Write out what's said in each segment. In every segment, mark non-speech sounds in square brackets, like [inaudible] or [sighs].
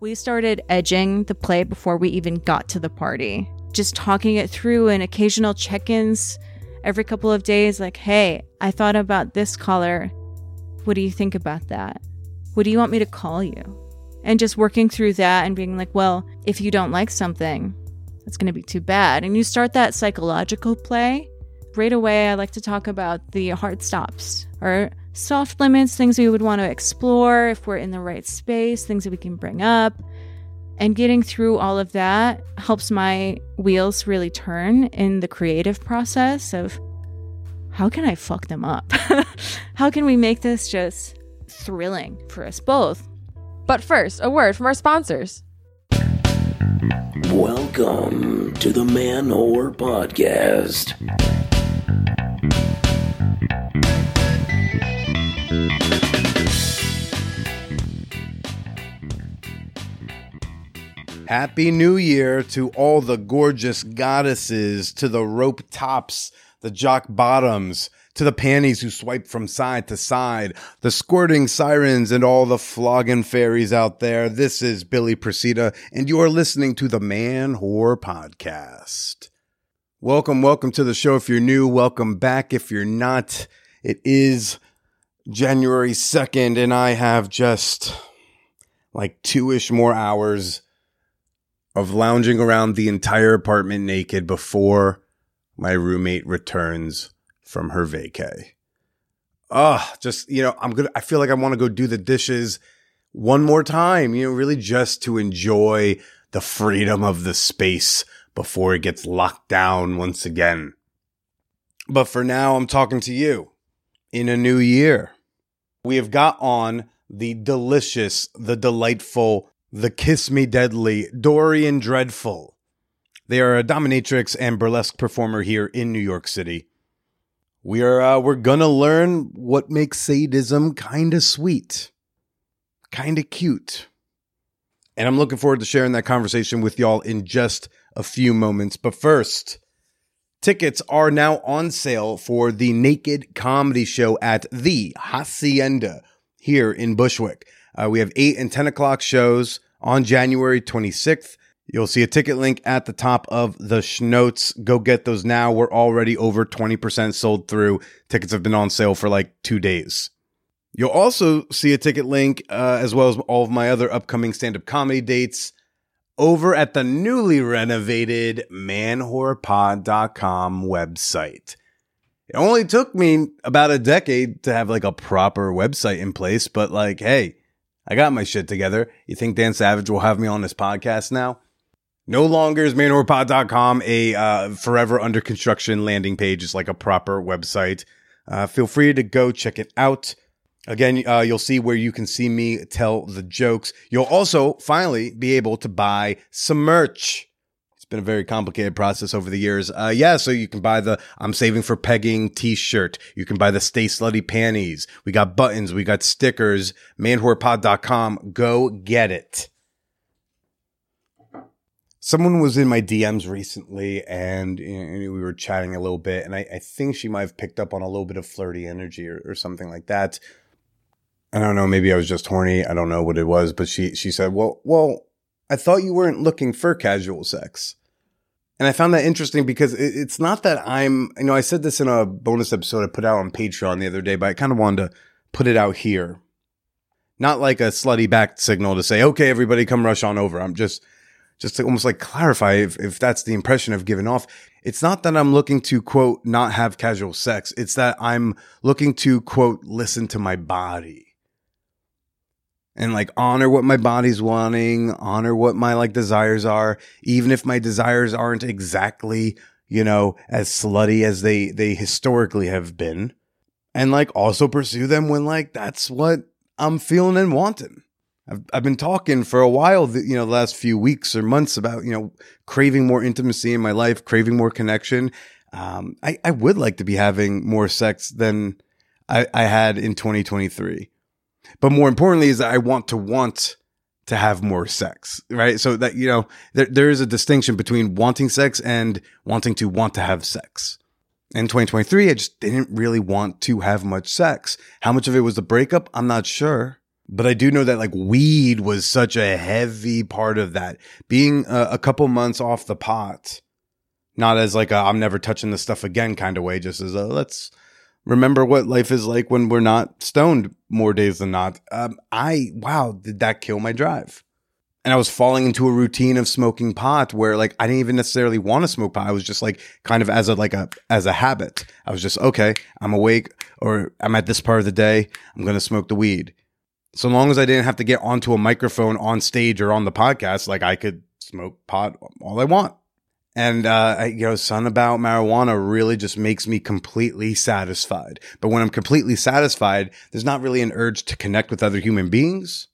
We started edging the play before we even got to the party, just talking it through and occasional check ins every couple of days like, hey, I thought about this color. What do you think about that? What do you want me to call you? And just working through that and being like, well, if you don't like something, that's going to be too bad. And you start that psychological play. Right away, I like to talk about the hard stops or soft limits, things we would want to explore if we're in the right space, things that we can bring up. And getting through all of that helps my wheels really turn in the creative process of how can I fuck them up? [laughs] how can we make this just thrilling for us both? But first, a word from our sponsors. Welcome to the Man Whore Podcast. Happy New Year to all the gorgeous goddesses, to the rope tops, the jock bottoms, to the panties who swipe from side to side, the squirting sirens, and all the flogging fairies out there. This is Billy Procida, and you are listening to the Man Whore Podcast. Welcome, welcome to the show. If you're new, welcome back. If you're not, it is January 2nd, and I have just like two ish more hours of lounging around the entire apartment naked before my roommate returns from her vacay. Ah, just, you know, I'm gonna, I feel like I want to go do the dishes one more time, you know, really just to enjoy the freedom of the space before it gets locked down once again. But for now, I'm talking to you in a new year. We have got on the delicious, the delightful, the Kiss Me Deadly, Dorienne Dreadful. They are a dominatrix and burlesque performer here in New York City. We are uh, we're gonna learn what makes sadism kind of sweet, kind of cute, and I'm looking forward to sharing that conversation with y'all in just a few moments. But first, tickets are now on sale for the Naked Comedy Show at the Hacienda here in Bushwick. Uh, we have 8 and 10 o'clock shows on January 26th. You'll see a ticket link at the top of the schnotes. Go get those now. We're already over 20% sold through. Tickets have been on sale for like two days. You'll also see a ticket link, uh, as well as all of my other upcoming stand up comedy dates over at the newly renovated manwhorepod.com website. It only took me about a decade to have like a proper website in place, but like, hey, I got my shit together. You think Dan Savage will have me on this podcast now? No longer is manwhorepod.com a uh, forever under construction landing page. It's like a proper website. Uh, feel free to go check it out. Again, uh, you'll see where you can see me tell the jokes. You'll also finally be able to buy some merch. Been a very complicated process over the years. Uh, yeah, so you can buy the I'm saving for pegging t-shirt. You can buy the stay slutty panties. We got buttons. We got stickers. Manwhorepod.com. Go get it. Someone was in my DMs recently and, and we were chatting a little bit and I, I, think she might have picked up on a little bit of flirty energy or, or something like that. I don't know. Maybe I was just horny. I don't know what it was, but she, she said, well, well, I thought you weren't looking for casual sex. And I found that interesting because it, it's not that I'm, you know, I said this in a bonus episode I put out on Patreon the other day, but I kind of wanted to put it out here. Not like a slutty back signal to say, okay, everybody come rush on over. I'm just, just to almost like clarify if, if that's the impression I've given off. It's not that I'm looking to quote, not have casual sex. It's that I'm looking to quote, listen to my body and like honor what my body's wanting, honor what my like desires are, even if my desires aren't exactly, you know, as slutty as they, they historically have been. And like also pursue them when like that's what I'm feeling and wanting. I've, I've been talking for a while, you know, the last few weeks or months about, you know, craving more intimacy in my life, craving more connection. Um, I, I would like to be having more sex than I, I had in 2023. But more importantly is that I want to want to have more sex, right? So that, you know, there, there is a distinction between wanting sex and wanting to want to have sex. In 2023, I just didn't really want to have much sex. How much of it was the breakup? I'm not sure. But I do know that like weed was such a heavy part of that. Being a, a couple months off the pot, not as like I'm never touching this stuff again kind of way, just as a let's remember what life is like when we're not stoned more days than not. Um, I wow, did that kill my drive? And I was falling into a routine of smoking pot where like I didn't even necessarily want to smoke pot. I was just like kind of as a like a as a habit. I was just okay, I'm awake or I'm at this part of the day, I'm to smoke the weed. So long as I didn't have to get onto a microphone on stage or on the podcast, like I could smoke pot all I want. And, uh, you know, something about marijuana really just makes me completely satisfied. But when I'm completely satisfied, there's not really an urge to connect with other human beings.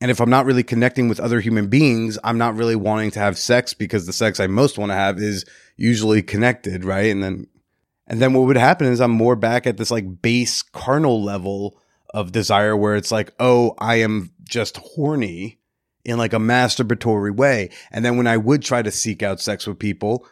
And if I'm not really connecting with other human beings, I'm not really wanting to have sex because the sex I most want to have is usually connected, right? And then, and then what would happen is I'm more back at this like base carnal level of desire where it's like, oh, I am just horny in like a masturbatory way. And then when I would try to seek out sex with people,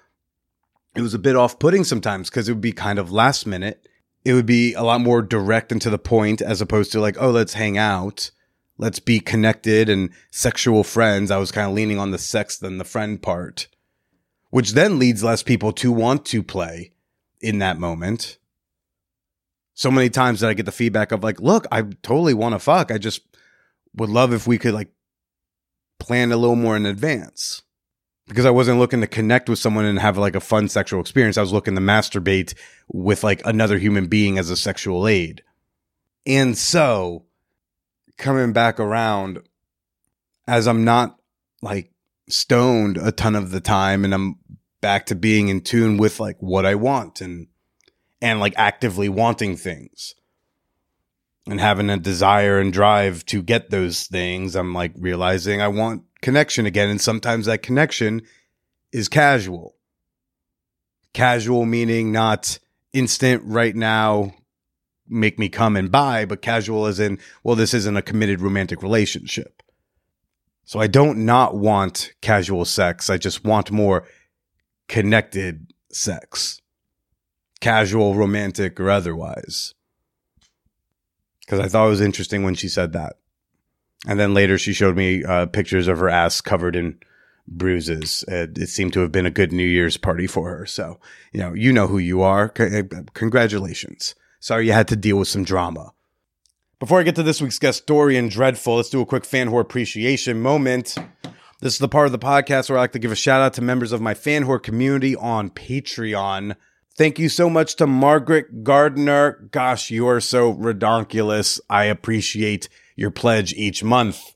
it was a bit off putting sometimes because it would be kind of last minute. It would be a lot more direct and to the point as opposed to like, oh, let's hang out. Let's be connected and sexual friends. I was kind of leaning on the sex than the friend part, which then leads less people to want to play in that moment. So many times that I get the feedback of like, look, I totally want to fuck. I just would love if we could like plan a little more in advance because I wasn't looking to connect with someone and have like a fun sexual experience. I was looking to masturbate with like another human being as a sexual aid. And so coming back around as I'm not like stoned a ton of the time and I'm back to being in tune with like what I want and and like actively wanting things and having a desire and drive to get those things, I'm like realizing I want connection again. And sometimes that connection is casual. Casual meaning not instant right now, make me come and buy, but casual as in, well, this isn't a committed romantic relationship. So I don't not want casual sex. I just want more connected sex, casual, romantic, or otherwise because I thought it was interesting when she said that. And then later she showed me uh, pictures of her ass covered in bruises. It, it, seemed to have been a good New Year's party for her. So, you know, you know who you are. C- uh, congratulations. Sorry you had to deal with some drama. Before I get to this week's guest, Dorienne Dreadful, let's do a quick fan whore appreciation moment. This is the part of the podcast where I like to give a shout out to members of my fan whore community on Patreon. Thank you so much to Margaret Gardner. Gosh, you are so redonkulous. I appreciate your pledge each month.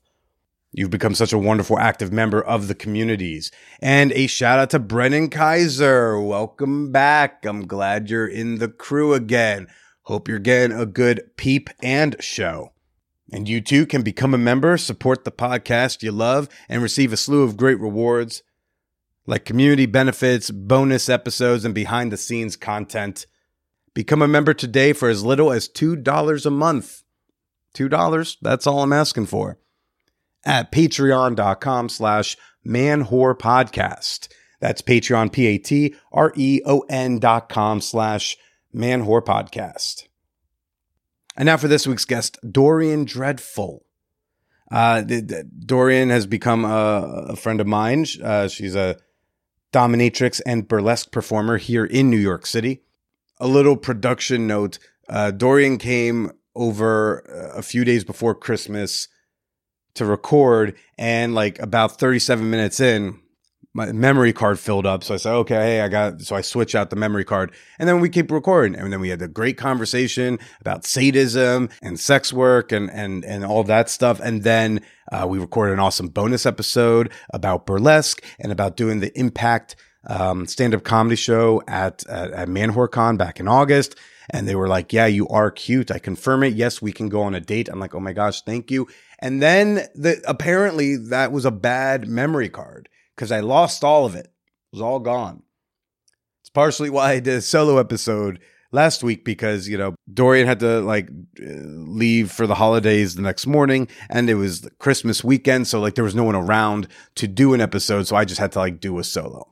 You've become such a wonderful active member of the communities. And a shout out to Brennan Kaiser. Welcome back. I'm glad you're in the crew again. Hope you're getting a good peep and show. And you too can become a member, support the podcast you love, and receive a slew of great rewards like community benefits, bonus episodes, and behind the scenes content. Become a member today for as little as $2 a month. $2, that's all I'm asking for. At patreon.com slash manwhorepodcast. That's Patreon, P-A-T-R-E-O-N dot com slash manwhorepodcast. And now for this week's guest, Dorienne Dreadful. Uh, Dorienne has become a, a friend of mine. Uh, she's a dominatrix and burlesque performer here in New York City. A little production note uh, Dorienne came over a few days before Christmas to record, and like about 37 minutes in, my memory card filled up. So I said, okay, hey, I got, so I switch out the memory card and then we keep recording. And then we had a great conversation about sadism and sex work and, and, and all that stuff. And then, uh, we recorded an awesome bonus episode about burlesque and about doing the impact, um, stand up comedy show at, at, at ManwhoreCon back in August. And they were like, yeah, you are cute. I confirm it. Yes, we can go on a date. I'm like, oh my gosh, thank you. And then the, apparently that was a bad memory card because I lost all of it. It was all gone. It's partially why I did a solo episode last week because, you know, Dorienne had to like leave for the holidays the next morning and it was Christmas weekend. So like there was no one around to do an episode. So I just had to like do a solo.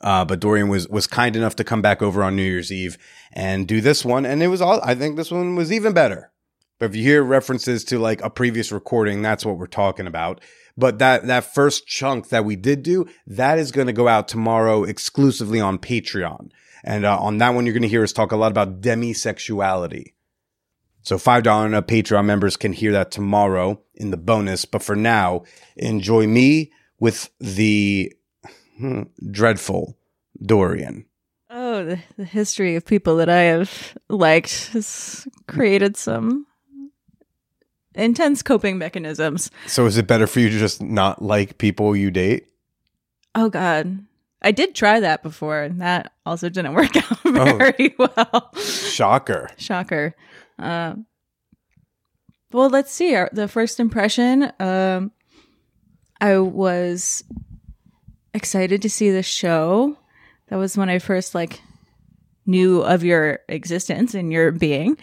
Uh, but Dorienne was was kind enough to come back over on New Year's Eve and do this one, and it was all. I think this one was even better. But if you hear references to like a previous recording, that's what we're talking about. But that that first chunk that we did do, that is going to go out tomorrow exclusively on Patreon. And uh, on that one, you're going to hear us talk a lot about demisexuality. So $5 and up Patreon members can hear that tomorrow in the bonus. But for now, enjoy me with the hmm, dreadful Dorienne. Oh, the history of people that I have liked has created some intense coping mechanisms. So is it better for you to just not like people you date? Oh God. I did try that before, and that also didn't work [laughs] out very well. Shocker. Shocker. Uh, well, let's see. Our, the first impression, um, I was excited to see the show. That was when I first like knew of your existence and your being.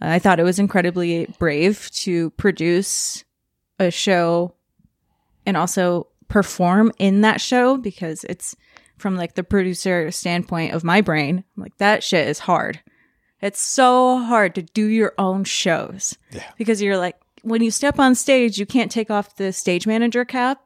I thought it was incredibly brave to produce a show and also perform in that show because it's from like the producer standpoint of my brain. I'm like that shit is hard. It's so hard to do your own shows. Yeah. Because you're like when you step on stage, you can't take off the stage manager cap.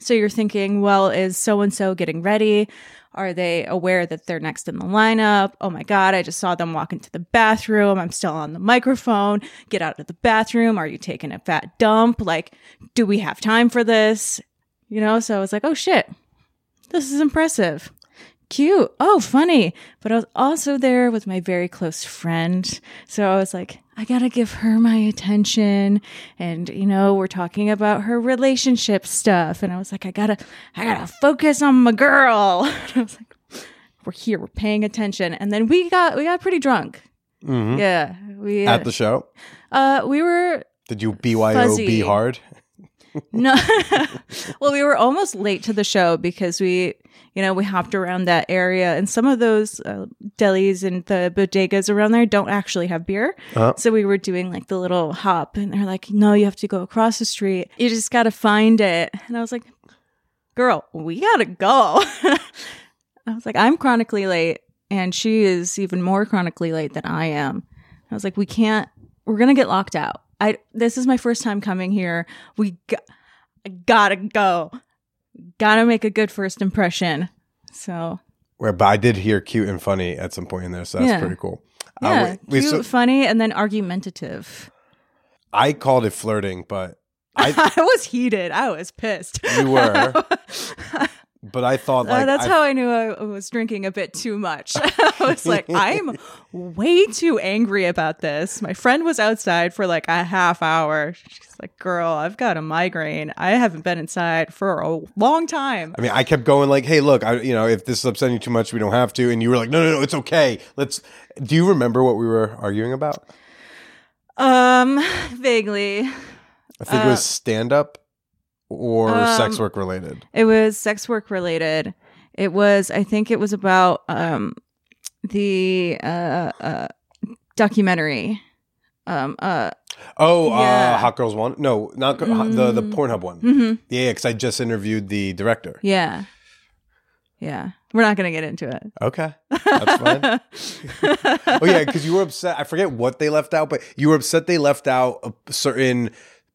So you're thinking, well, is so and so getting ready? Are they aware that they're next in the lineup? Oh my God, I just saw them walk into the bathroom. I'm still on the microphone. Get out of the bathroom. Are you taking a fat dump? Like, do we have time for this? You know, so I was like, oh shit, this is impressive. Cute. Oh, funny. But I was also there with my very close friend. So I was like, I gotta give her my attention. And, you know, we're talking about her relationship stuff. And I was like, I gotta, I gotta focus on my girl. [laughs] And I was like, we're here, we're paying attention. And then we got, we got pretty drunk. Mhm. Yeah. We, At the show? uh, we were Did you BYOB Fuzzy. hard? No. [laughs] well, we were almost late to the show because we, you know, we hopped around that area and some of those uh, delis and the bodegas around there don't actually have beer. Uh-huh. So we were doing like the little hop and they're like, no, you have to go across the street. You just got to find it. And I was like, girl, we got to go. [laughs] I was like, I'm chronically late and she is even more chronically late than I am. I was like, we can't, we're going to get locked out. I, this is my first time coming here. We got, gotta go. Gotta make a good first impression. So Where, but I did hear cute and funny at some point in there, so that's Yeah. pretty cool. yeah, Uh, we- we- cute, so- funny, and then argumentative. I called it flirting, but I [laughs] I was heated. I was pissed. You were. [laughs] but I thought Uh, that's I- how I knew I was drinking a bit too much. [laughs] I was like, [laughs] I'm way too angry about this. My friend was outside for like a half hour. She's like, Girl, I've got a migraine. I haven't been inside for a long time. I mean, I kept going like, "Hey, look, I, you know, if this is upsetting you too much, we don't have to." And you were like, "No, no, no, it's okay. Let's." Do you remember what we were arguing about? Um, vaguely. I think it was stand up or um, sex work related. It was sex work related. It was, I think it was about um the uh, uh documentary. Um uh Oh, yeah. uh, Hot Girls One? No, not go- the the Pornhub one. mhm. Yeah, because I just interviewed the director. yeah. Yeah. We're not gonna get into it. Okay, that's fine. [laughs] oh yeah, because you were upset. I forget what they left out, but you were upset they left out a certain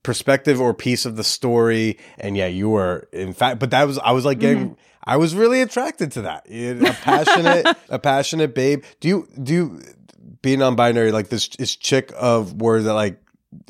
perspective or piece of the story. And yeah, you were in fact. But that was I was like getting. Mm-hmm. I was really attracted to that. A passionate, [laughs] a passionate babe. Do you do you, being non-binary like this is chick of words that like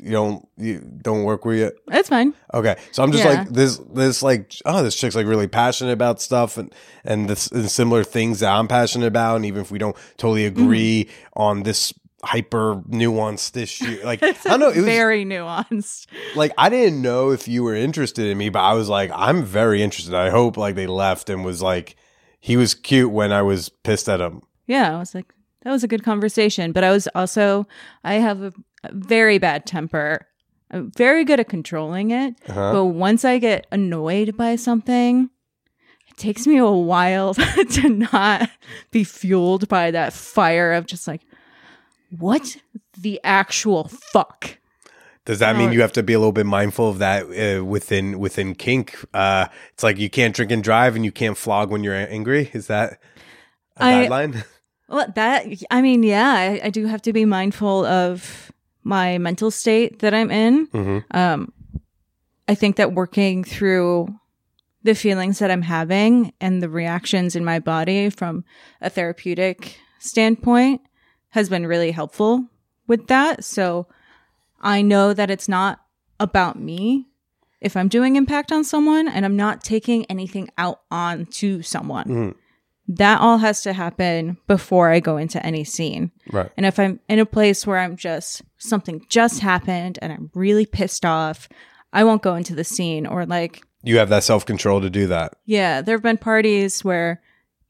you don't you don't work with you? It's fine. Okay, so I'm just Yeah. like this, this like, oh, this chick's like really passionate about stuff and and this and similar things that I'm passionate about, and even if we don't totally Mm-hmm. agree on this hyper nuanced issue, [laughs] like I don't know, it was very nuanced. like I didn't know if you were interested in me, but I was like, I'm very interested. I hope like they left and was like, he was cute when I was pissed at him. Yeah, I was like, that was a good conversation. But I was also, I have a, a very bad temper. I'm very good at controlling it. Uh-huh. But once I get annoyed by something, it takes me a while [laughs] to not be fueled by that fire of just like, what the actual fuck? Does that mean you have to be a little bit mindful of that uh, within within kink? Uh, it's like you can't drink and drive, and you can't flog when you're angry. Is that a I- guideline? [laughs] Well, that, I mean, yeah, I, I do have to be mindful of my mental state that I'm in. Mhm. Um, I think that working through the feelings that I'm having and the reactions in my body from a therapeutic standpoint has been really helpful with that. So I know that it's not about me if I'm doing impact on someone and I'm not taking anything out on to someone. Mhm. That all has to happen before I go into any scene. Right. And if I'm in a place where I'm just something just happened and I'm really pissed off, I won't go into the scene or like You have that self control to do that. yeah, there have been parties where,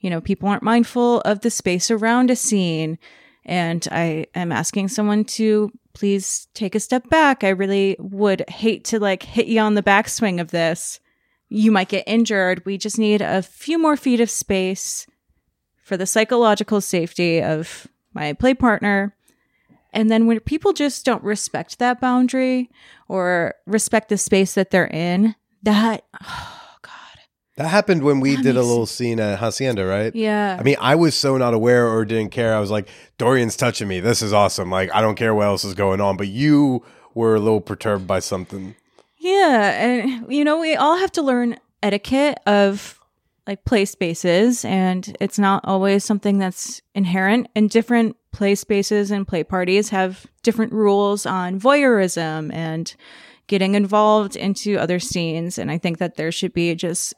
you know, people aren't mindful of the space around a scene. And I am asking someone to please take a step back. I really would hate to like hit you on the backswing of this. You might get injured. We just need a few more feet of space for the psychological safety of my play partner. And then when people just don't respect that boundary or respect the space that they're in, that, oh. That happened when we That did a little scene at Hacienda, right? Yeah. I mean, I was so not aware or didn't care. I was like, Dorienne's touching me. This is awesome. Like, I don't care what else is going on. But you were a little perturbed by something. Yeah, and you know, we all have to learn etiquette of like play spaces and it's not always something that's inherent and different play spaces and play parties have different rules on voyeurism and getting involved into other scenes and I think that there should be just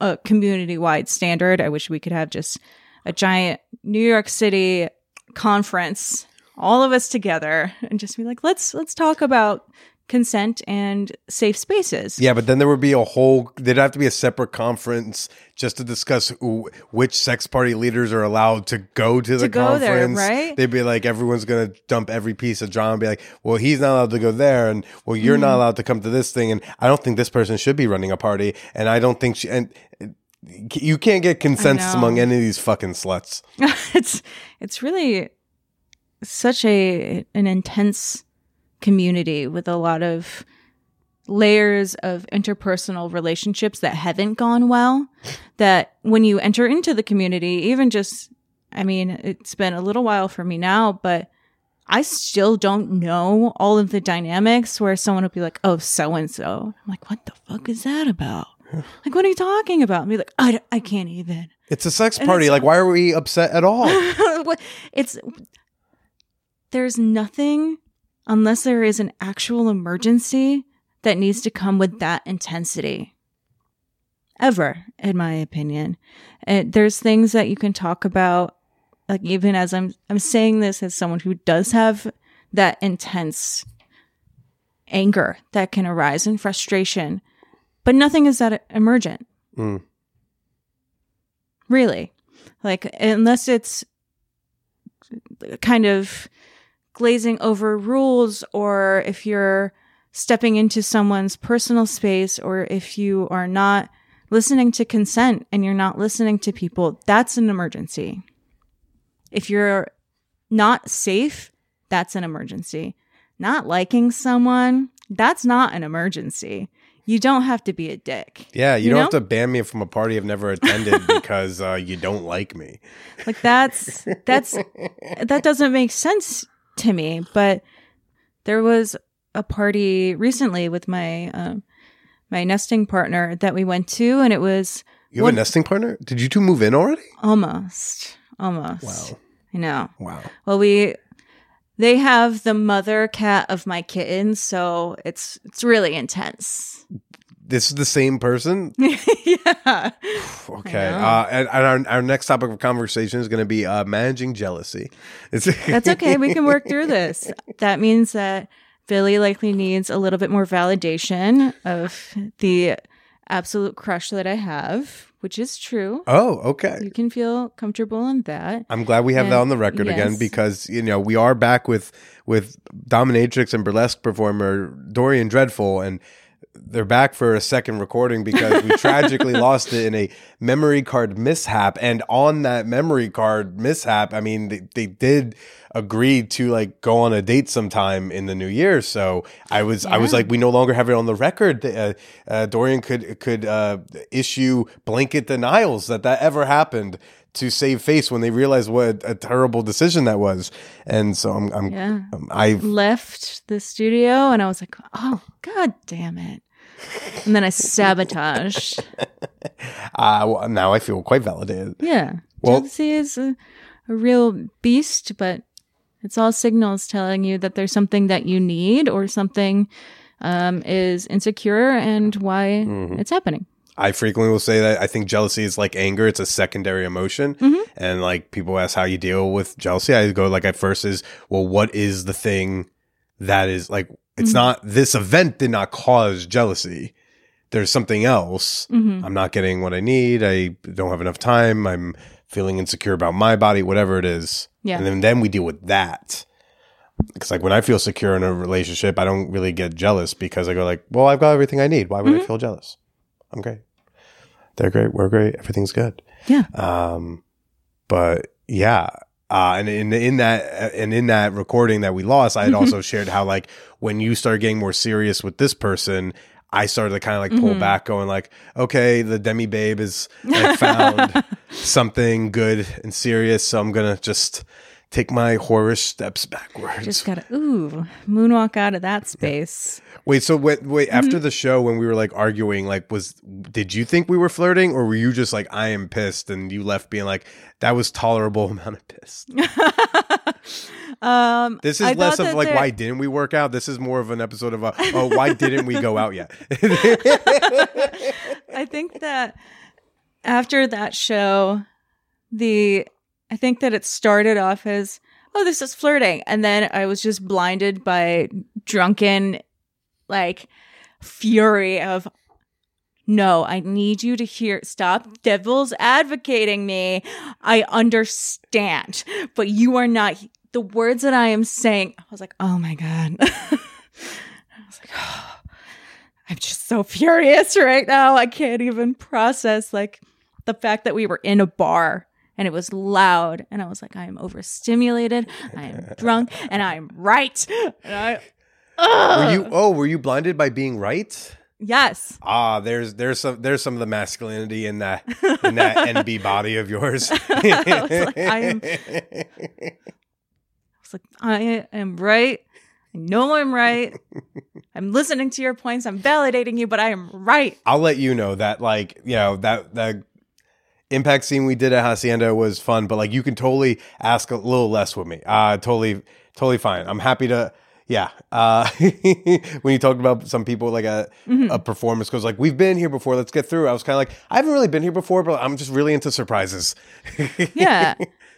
a community-wide standard. I wish we could have just a giant New York City conference all of us together and just be like let's let's talk about consent and safe spaces. Yeah, but then there would be a whole, there'd have to be a separate conference just to discuss who, which sex party leaders are allowed to go to the go there, conference. right? They'd be like, everyone's going to dump every piece of drama and be like, well, he's not allowed to go there. And well, you're not allowed to come to this thing. And I don't think this person should be running a party. And I don't think she, and uh, you can't get consensus among any of these fucking sluts. [laughs] it's it's really such a an intense community with a lot of layers of interpersonal relationships that haven't gone well that when you enter into the community even just i mean it's been a little while for me now but i still don't know all of the dynamics where someone will be like oh so and so i'm like what the fuck is that about like what are you talking about and be like i, I can't even It's a sex party. Like, why are we upset at all? [laughs] It's there's nothing unless there is an actual emergency that needs to come with that intensity. Ever in my opinion. And there's things that you can talk about like even as i'm i'm saying this as someone who does have that intense anger that can arise and frustration but nothing is that emergent. Mm. really. Like unless it's kind of glazing over rules or if you're stepping into someone's personal space or if you are not listening to consent and you're not listening to people that's an emergency if you're not safe that's an emergency not liking someone that's not an emergency you don't have to be a dick Yeah, you, You don't know? have to ban me from a party I've never attended [laughs] because uh, you don't like me. Like that's that's that doesn't make sense to me. But there was a party recently with my um, my nesting partner that we went to, and it was You have What- a nesting partner? Did you two move in already? almost almost. Wow. I know. Wow. Well, we they have the mother cat of my kitten, so it's it's really intense. This is the same person? [laughs] yeah. Okay. Uh, and, and our, our next topic of conversation is going to be uh, managing jealousy. It's [laughs] That's okay. We can work through this. That means that Billy likely needs a little bit more validation of the absolute crush that I have, which is true. Oh, okay. You can feel comfortable in that. I'm glad we have that on the record again because you know we are back with with dominatrix and burlesque performer Dorienne Dreadful and they're back for a second recording because we tragically [laughs] lost it in a memory card mishap. And on that memory card mishap I mean they, they did agreed to like go on a date sometime in the new year. So I was I was like, we no longer have it on the record. Uh, uh, Dorienne could could uh, issue blanket denials that that ever happened to save face when they realized what a terrible decision that was. And so I'm, I'm Yeah. um, I Left the studio and I was like, oh, god damn it. And then I sabotaged. [laughs] uh, well, now I feel quite validated. Yeah. Well- Jealousy is a, a real beast, but it's all signals telling you that there's something that you need or something um, is insecure and why Mm-hmm. it's happening. I frequently will say that I think jealousy is like anger. It's a secondary emotion. And like people ask how you deal with jealousy. I go like at first is, well, what is the thing that is like, it's not, this event did not cause jealousy. There's something else. Mm-hmm. I'm not getting what I need. I don't have enough time. I'm feeling insecure about my body, whatever it is. Yeah. And then, then we deal with that. Because like when I feel secure in a relationship, I don't really get jealous because I go like, well, I've got everything I need. Why would I feel jealous? I'm great. They're great. We're great. Everything's good. Yeah. Um, but yeah. Uh, and in in that and in that recording that we lost, I had also shared how like when you start getting more serious with this person, I started to kind of like pull mm-hmm. back, going like, okay, the demi babe is like found [laughs] something good and serious, so I'm gonna just take my whorish steps backwards. Just gotta, ooh, moonwalk out of that space. Wait, so wait, wait. Mm-hmm. After the show, when we were like arguing, like, was did you think we were flirting, or were you just like, I am pissed, and you left being like, that was tolerable [laughs] amount of pissed. [laughs] Um, This is I less of like, there- why didn't we work out? This is more of an episode of a, oh, why didn't we go out yet? [laughs] I think that after that show, the I think that it started off as oh this is flirting, and then I was just blinded by drunken like fury of no, I need you to hear stop devil's advocating me. I understand, but you are not the words that I am saying. I was like, oh my god. [laughs] I was like, oh, I'm just so furious right now. I can't even process like the fact that we were in a bar and it was loud and I was like, I am overstimulated, I am drunk, and I'm right. And I were you? Oh, were you blinded by being right? Yes. Ah, there's there's some there's some of the masculinity in that in that [laughs] NB body of yours. [laughs] I was like, I am I was like, I am right. I know I'm right. I'm listening to your points. I'm validating you, but I am right. I'll let you know that like you know that that impact scene we did at Hacienda was fun, but like you can totally ask a little less with me. Uh totally totally fine. I'm happy to yeah. Uh [laughs] when you talked about some people like a a performance goes like we've been here before, let's get through. I was kind of like I haven't really been here before, but I'm just really into surprises. [laughs] Yeah.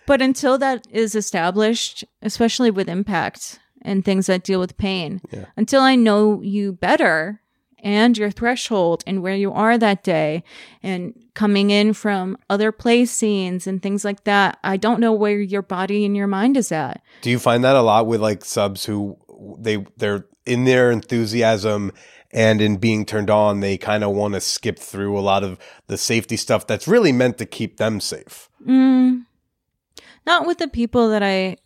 but until that is established, especially with impact and things that deal with pain, until I know you better and your threshold and where you are that day and coming in from other play scenes and things like that, I don't know where your body and your mind is at. Do you find that a lot with like subs who they they're in their enthusiasm and in being turned on, they kind of want to skip through a lot of the safety stuff that's really meant to keep them safe. Mm, not with the people that I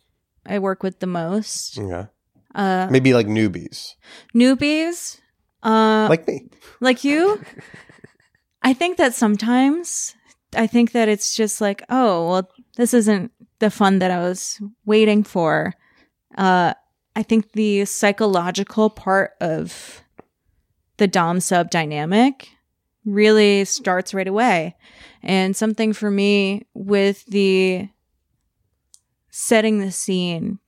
I work with the most. Yeah. Uh, Maybe like newbies, newbies, uh, like me. like you [laughs] i think that sometimes i think that it's just like oh well this isn't the fun that i was waiting for uh i think the psychological part of the dom sub dynamic really starts right away and something for me with the setting the scene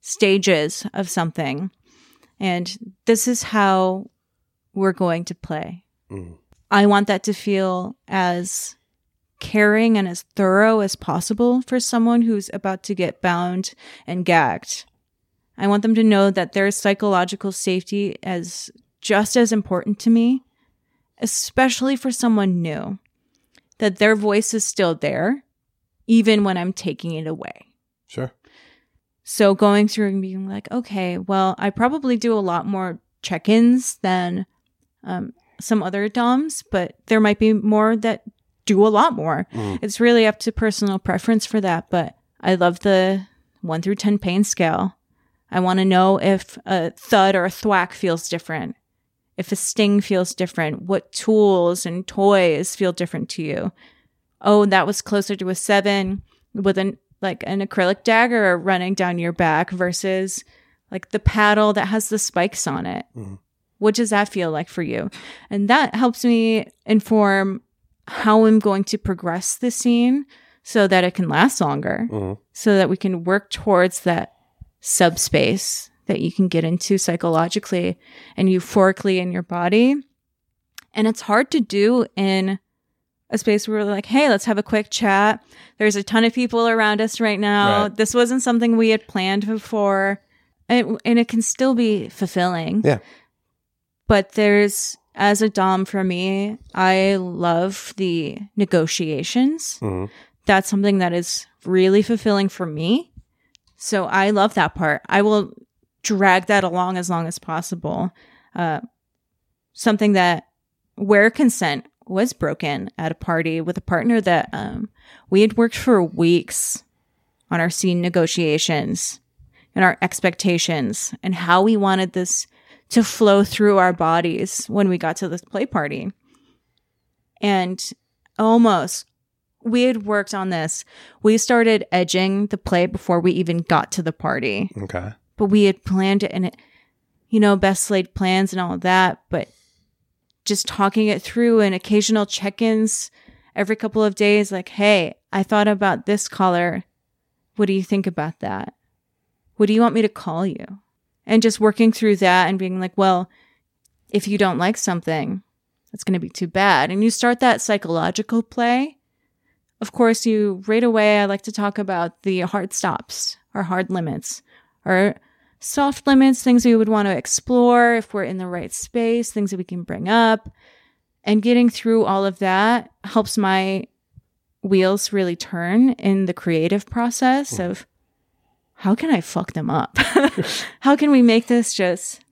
stages of something and this is how we're going to play. Mhm. I want that to feel as caring and as thorough as possible for someone who's about to get bound and gagged. I want them to know that their psychological safety is just as important to me, especially for someone new, that their voice is still there, even when I'm taking it away. Sure. So going through and being like, okay, well, I probably do a lot more check ins than um, some other DOMs, but there might be more that do a lot more. Mm. It's really up to personal preference for that. But I love the one through 10 pain scale. I want to know if a thud or a thwack feels different, if a sting feels different, what tools and toys feel different to you. Oh, that was closer to a seven with an like an acrylic dagger running down your back versus like the paddle that has the spikes on it. What does that feel like for you? And that helps me inform how I'm going to progress the scene so that it can last longer, Mhm. so that we can work towards that subspace that you can get into psychologically and euphorically in your body. And it's hard to do in a space where we're like, hey, let's have a quick chat. There's a ton of people around us right now. Right. This wasn't something we had planned before. And, and it can still be fulfilling. Yeah. But there's, as a Dom for me, I love the negotiations. Mhm. That's something that is really fulfilling for me. So I love that part. I will drag that along as long as possible. Uh, something that where consent was broken at a party with a partner that um, we had worked for weeks on our scene negotiations and our expectations and how we wanted this to flow through our bodies when we got to this play party. And almost we had worked on this. We started edging the play before we even got to the party Okay. but we had planned it and it, you know, best laid plans and all that. But just talking it through and occasional check ins every couple of days, like, hey, I thought about this color. What do you think about that? What do you want me to call you? And just working through that and being like, well, if you don't like something, it's going to be too bad. And you start that psychological play. Of course, you right away, I like to talk about the hard stops or hard limits or soft limits, things we would want to explore if we're in the right space, things that we can bring up. And getting through all of that helps my wheels really turn in the creative process hmm. of how can I fuck them up? [laughs] how can we make this just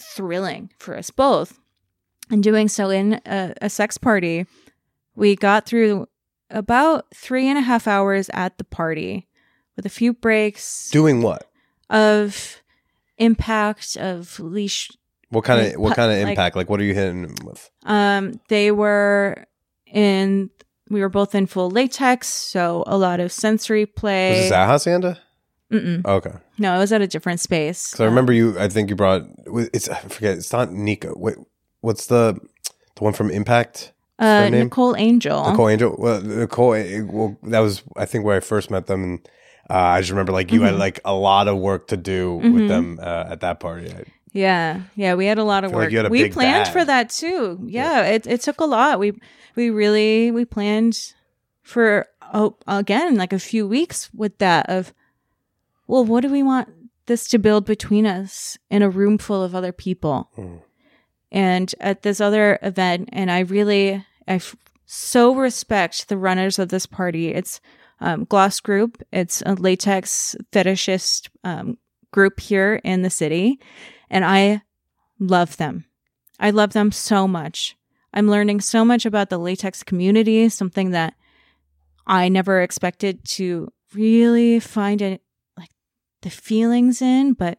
thrilling for us both? And doing so in a, a sex party, we got through about three and a half hours at the party with a few breaks Doing what? of impact of leash What kind of what kind of impact? Like, what are you hitting them with? um they were in we were both in full latex so a lot of sensory Was play this at Hacienda? Mm-mm. Okay. no it was at a different space Because I remember you. I think you brought. It's I forget. It's not Nico. Wait, what's the the one from Impact? Uh nicole angel Nicole Angel. Well, Nicole. eh, Well, that was I think where I first met them, and uh, I just remember like you had Mhm. like a lot of work to do Mhm. with them uh, at that party. I- Yeah, yeah, we had a lot of like work. had a we planned bag. for that too. Yeah, it it took a lot. We we really we planned for oh, again like a few weeks with that of well, what do we want this to build between us in a room full of other people? Mm. And at this other event, and I really I f- so respect the runners of this party. It's um, Gloss Group. It's a latex fetishist um, group here in the city and I love them. I love them so much. I'm learning so much about the latex community, something that I never expected to really find it like the feelings in, but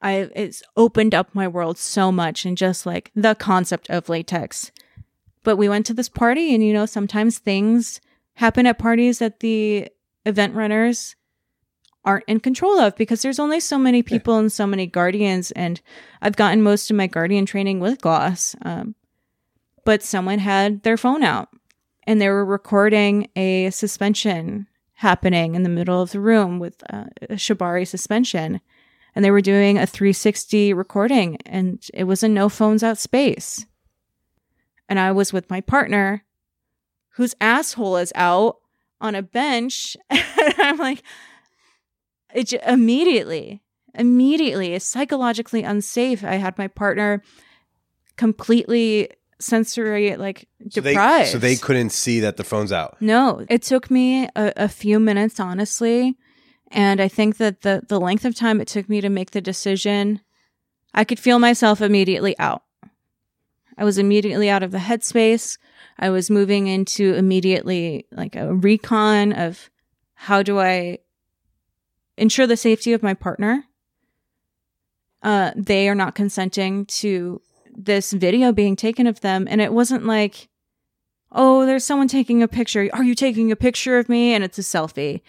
I it's opened up my world so much and just like the concept of latex. But we went to this party and you know sometimes things happen at parties that the event runners aren't in control of because there's only so many people and so many guardians and i've gotten most of my guardian training with gloss um, but someone had their phone out and they were recording a suspension happening in the middle of the room with uh, a shibari suspension and they were doing a 360 recording and it was a no phones out space. And i was with my partner whose asshole is out on a bench. [laughs] And i'm like it j- immediately immediately is psychologically unsafe i had my partner completely sensory like So they, deprived so they couldn't see that the phone's out. no it took me a, a few minutes honestly and i think that the the length of time it took me to make the decision i could feel myself immediately out i was immediately out of the headspace i was moving into immediately like a recon of how do I ensure the safety of my partner? Uh, they are not consenting to this video being taken of them. And it wasn't like, oh, there's someone taking a picture. Are you taking a picture of me? And it's a selfie.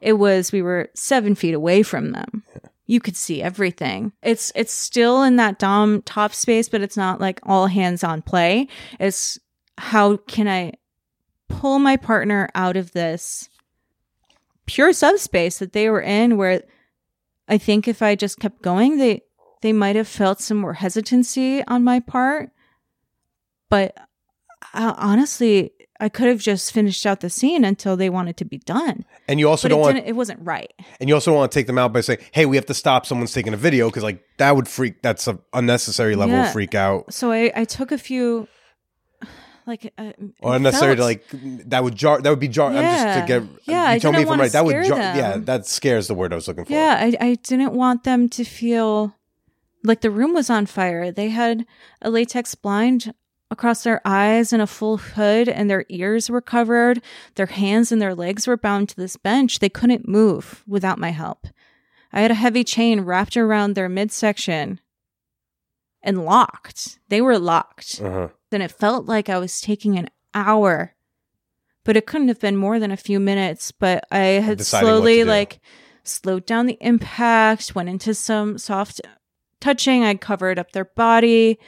It was, we were seven feet away from them. You could see everything. It's, it's still in that Dom top space, but it's not like all hands on play. It's how can I pull my partner out of this pure subspace that they were in where I think if I just kept going, they, they might have felt some more hesitancy on my part. But uh, honestly, I could have just finished out the scene until they wanted to be done. And you also But don't it, want it wasn't right. and you also want to take them out by saying, "Hey, we have to stop. Someone's taking a video," because like that would freak. That's a unnecessary level Yeah. of freak out, So I, I took a few, [sighs] like, uh, or unnecessary to felt- like that would jar. That would be jar. I'm just Yeah. to get. Yeah, you tell me if I'm right. That would jar. Yeah, that scares the word I was looking for. Yeah, I, I didn't want them to feel like the room was on fire. They had a latex blind across their eyes and a full hood, and their ears were covered. Their hands and their legs were bound to this bench. They couldn't move without my help. I had a heavy chain wrapped around their midsection and locked. They were locked. Uh-huh. And it felt like I was taking an hour, but it couldn't have been more than a few minutes. But I had Deciding what to slowly like slowed down the impact, went into some soft touching. I covered up their body.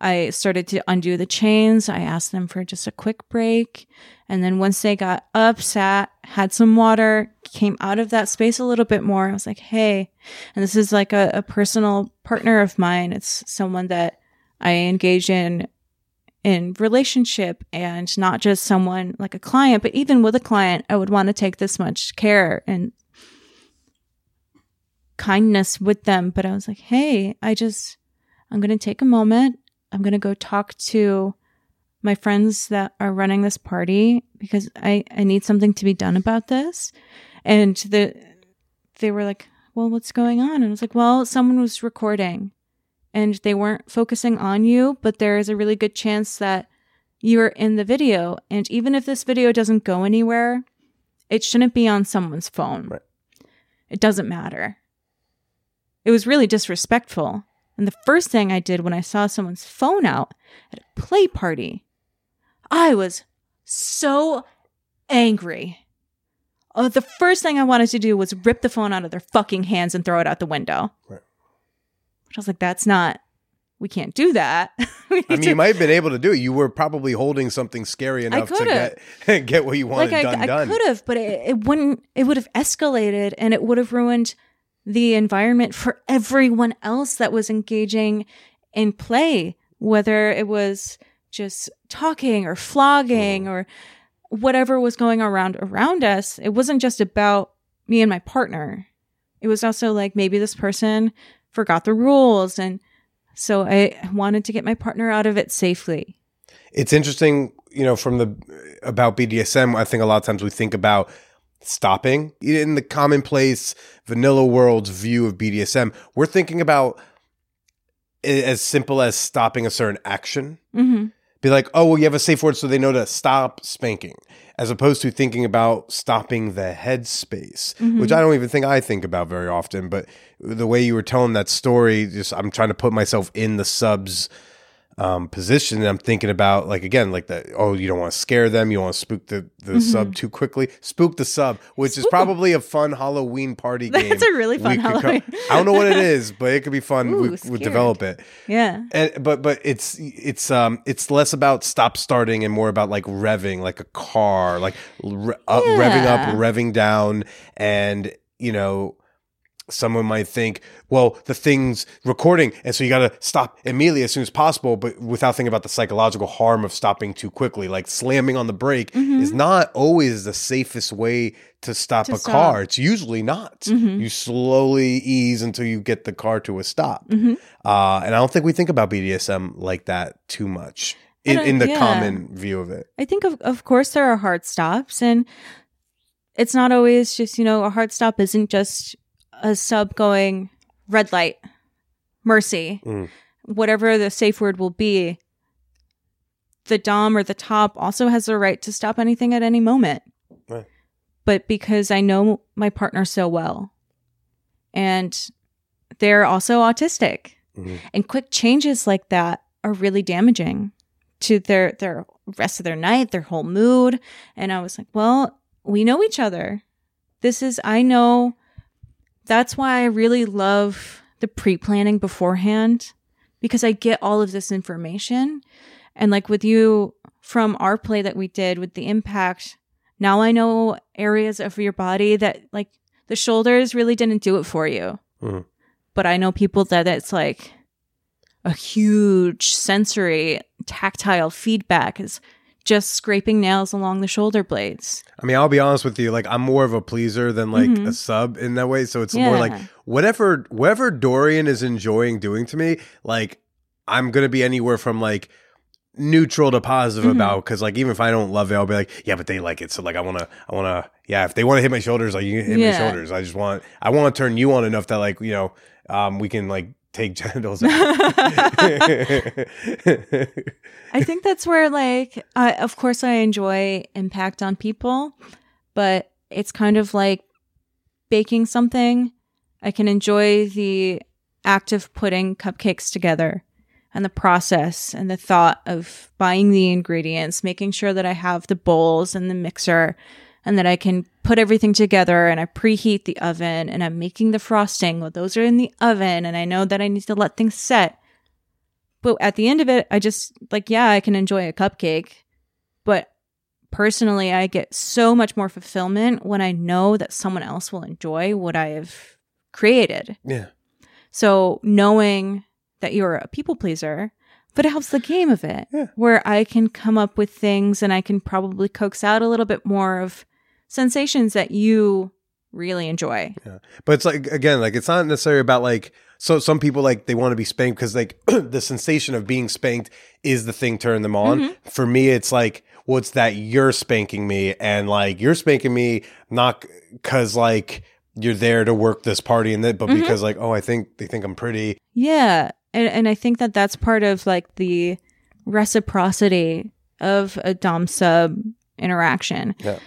I started to undo the chains. I asked them for just a quick break. And then once they got up, sat, had some water, came out of that space a little bit more, I was like, hey, and this is like a, a personal partner of mine. It's someone that I engage in in relationship and not just someone like a client, but even with a client, I would want to take this much care and kindness with them. But I was like, hey, I just, I'm going to take a moment. I'm going to go talk to my friends that are running this party because I, I need something to be done about this. And the, they were like, well, what's going on? And I was like, well, someone was recording and they weren't focusing on you, but there is a really good chance that you're in the video. And even if this video doesn't go anywhere, it shouldn't be on someone's phone. Right. It doesn't matter. It was really disrespectful. And the first thing I did when I saw someone's phone out at a play party, I was so angry. Uh, the first thing I wanted to do was rip the phone out of their fucking hands and throw it out the window. Right. But I was like, that's not, we can't do that. [laughs] I mean, you might have been able to do it. You were probably holding something scary enough to get [laughs] get what you wanted like I, done I done. could have, but it, it wouldn't. It would have escalated, and it would have ruined the environment for everyone else that was engaging in play, whether it was just talking or flogging mm. or whatever was going around around us. It wasn't just about me and my partner. It was also like maybe this person forgot the rules, and so I wanted to get my partner out of it safely. it's interesting, you know, from the about BDSM. I think a lot of times we think about stopping in the commonplace vanilla world's view of BDSM. We're thinking about as simple as stopping a certain action. hmm Be like, oh, well, you have a safe word, so they know to stop spanking, as opposed to thinking about stopping the headspace, which I don't even think I think about very often. But the way you were telling that story, just I'm trying to put myself in the subs um, position. And I'm thinking about like again, like that. Oh, you don't want to scare them. You don't want to spook the the sub too quickly. Spook the sub, which is probably a fun Halloween party game. That's a really fun we could co- I don't know what it [laughs] is, but it could be fun. Ooh, we would develop it Yeah. and but but it's it's um it's less about stop starting and more about like revving like a car like re- up, revving up revving down and you know someone might think well the thing's recording and so you got to stop immediately as soon as possible but without thinking about the psychological harm of stopping too quickly like slamming on the brake is not always the safest way to stop To a stop. car it's usually not you slowly ease until you get the car to a stop Mm-hmm. uh, and I don't think we think about BDSM like that too much in, in the yeah. common view of it. I think of of course there are hard stops and it's not always just, you know, a hard stop isn't just a sub going red light, mercy, Mm. whatever the safe word will be. The dom or the top also has the right to stop anything at any moment. Right. but because I know my partner so well. And they're also autistic. Mhm. And quick changes like that are really damaging to their their rest of their night, their whole mood. And I was like, well, we know each other. This is I know that's why I really love the pre-planning beforehand because I get all of this information. And like with you from our play that we did with the impact, now I know areas of your body that like the shoulders really didn't do it for you. Mhm. But I know people that it's like a huge sensory tactile feedback is just scraping nails along the shoulder blades. I mean, I'll be honest with you. Like, I'm more of a pleaser than like Mhm. a sub in that way. So it's more like whatever whatever Dorienne is enjoying doing to me. Like, I'm gonna be anywhere from like neutral to positive Mhm. about because like even if I don't love it, I'll be like, yeah, but they like it. So like, I wanna, I wanna, yeah. If they want to hit my shoulders, like you can hit Yeah. my shoulders. I just want, I want to turn you on enough that like you know, um, we can like take [laughs] genitals. out. [laughs] I think that's where, like, I, of course, I enjoy impact on people, but it's kind of like baking something. I can enjoy the act of putting cupcakes together and the process and the thought of buying the ingredients, making sure that I have the bowls and the mixer and that I can put everything together and I preheat the oven and I'm making the frosting. Well, those are in the oven and I know that I need to let things set. But at the end of it, I just like, yeah, I can enjoy a cupcake. But personally, I get so much more fulfillment when I know that someone else will enjoy what I have created. yeah. So knowing that you're a people pleaser, but it helps the game of it, Yeah. where I can come up with things and I can probably coax out a little bit more of sensations that you really enjoy. Yeah. But it's like again, like it's not necessarily about like so some people like they want to be spanked because like [clears throat] the sensation of being spanked is the thing turning them on. Mm-hmm. For me, it's like well, it's that you're spanking me and like you're spanking me not because like you're there to work this party and that, but Mm-hmm. because like oh, I think they think I'm pretty. Yeah. And, and I think that that's part of like the reciprocity of a Dom sub interaction Yeah.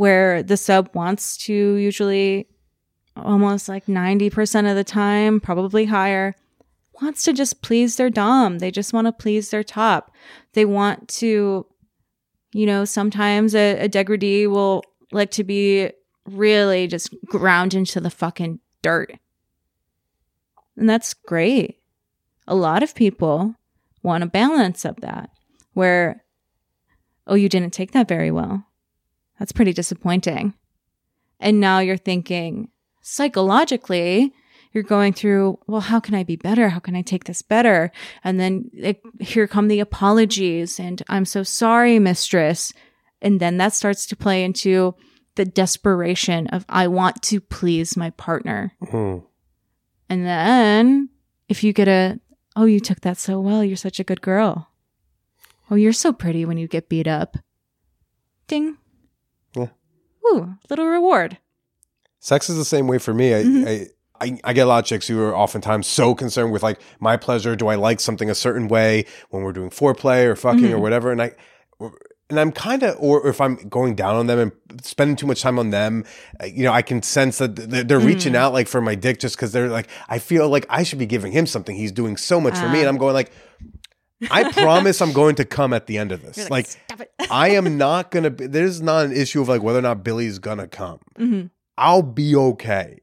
Where the sub wants to usually almost like 90% of the time, probably higher, wants to just please their Dom. They just want to please their top. They want to, you know, sometimes a, a degradee will like to be really just ground into the fucking dirt. And that's great. A lot of people want a balance of that where, oh, you didn't take that very well. That's pretty disappointing. And now you're thinking psychologically, you're going through, well, how can I be better? How can I take this better? And then it, here come the apologies and I'm so sorry, mistress. And then that starts to play into the desperation of, I want to please my partner. Hmm. And then if you get a, oh, you took that so well, you're such a good girl. Oh, you're so pretty when you get beat up. Ding. Ooh, little reward. Sex is the same way for me. I, Mhm. I, I, I get a lot of chicks who are oftentimes so concerned with like my pleasure. Do I like something a certain way when we're doing foreplay or fucking or Mhm. whatever? And I, and I'm kind of, or if I'm going down on them and spending too much time on them, uh, you know, I can sense that they're, they're reaching Mm. out like for my dick just because they're like, I feel like I should be giving him something. He's doing so much for me, Ah. and I'm going like, [laughs] I promise I'm going to come at the end of this. You're like it. [laughs] I am not gonna be there's not an issue of like whether or not Billy's gonna come. hmm I'll be okay.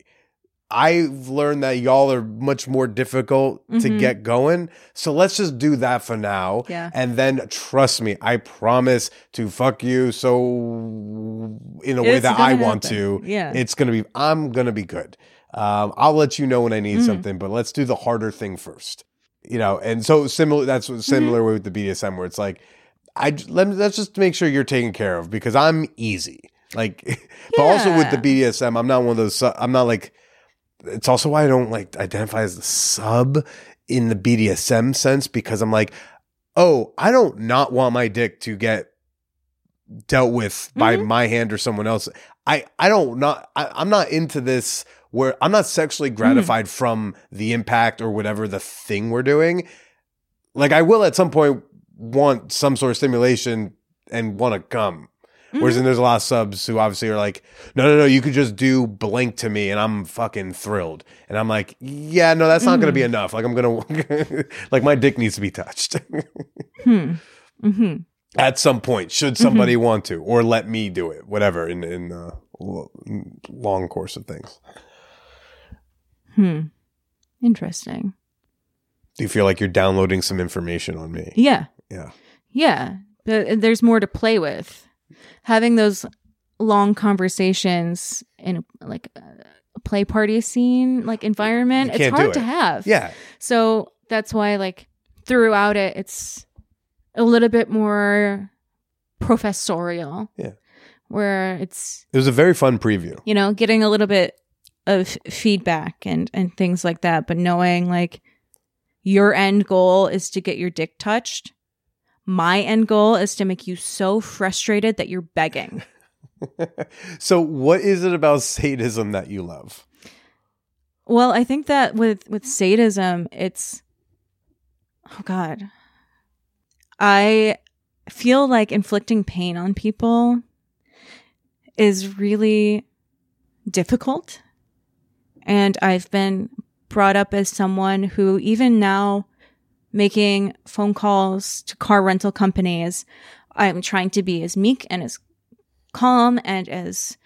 I've learned that y'all are much more difficult to Mhm. get going. So let's just do that for now. Yeah. And then trust me, I promise to fuck you so in a way that I want happen. to. Yeah. It's gonna be I'm gonna be good. Um, I'll let you know when I need Mhm. something, but let's do the harder thing first. You know, and so similar that's what similar Mm-hmm. with the BDSM where it's like I let me, let's just make sure you're taken care of because I'm easy. Like, [laughs] but also with the BDSM, I'm not one of those. I'm not like. It's also why I don't like identify as the sub in the BDSM sense because I'm like, oh, I don't not want my dick to get dealt with by Mhm. my hand or someone else. I I don't not I, I'm not into this where I'm not sexually hmm. gratified from the impact or whatever the thing we're doing. Like I will at some point want some sort of stimulation and want to come. Whereas mm-hmm. then there's a lot of subs who obviously are like, no, no, no, you could just do blank to me and I'm fucking thrilled. And I'm like, yeah, no, that's not going to be mm. enough. Like I'm going [laughs] to, like my dick needs to be touched [laughs] hmm mm-hmm. at some point, should mm-hmm. somebody want to, or let me do it, whatever, in, in the long course of things. Hmm. Interesting. Do you feel like you're downloading some information on me? Yeah. Yeah. Yeah. But there's more to play with. Having those long conversations in like a play party scene, like environment, it's hard it. to have. Yeah. So that's why, like, throughout it, it's a little bit more professorial. Yeah. Where it's, It was a very fun preview. you know, getting a little bit of feedback and, and things like that, but knowing like your end goal is to get your dick touched. My end goal is to make you so frustrated that you're begging. [laughs] So, what is it about sadism that you love? Well, I think that with with sadism, it's oh god. I feel like inflicting pain on people is really difficult. And I've been brought up as someone who even now making phone calls to car rental companies, I'm trying to be as meek and as calm and as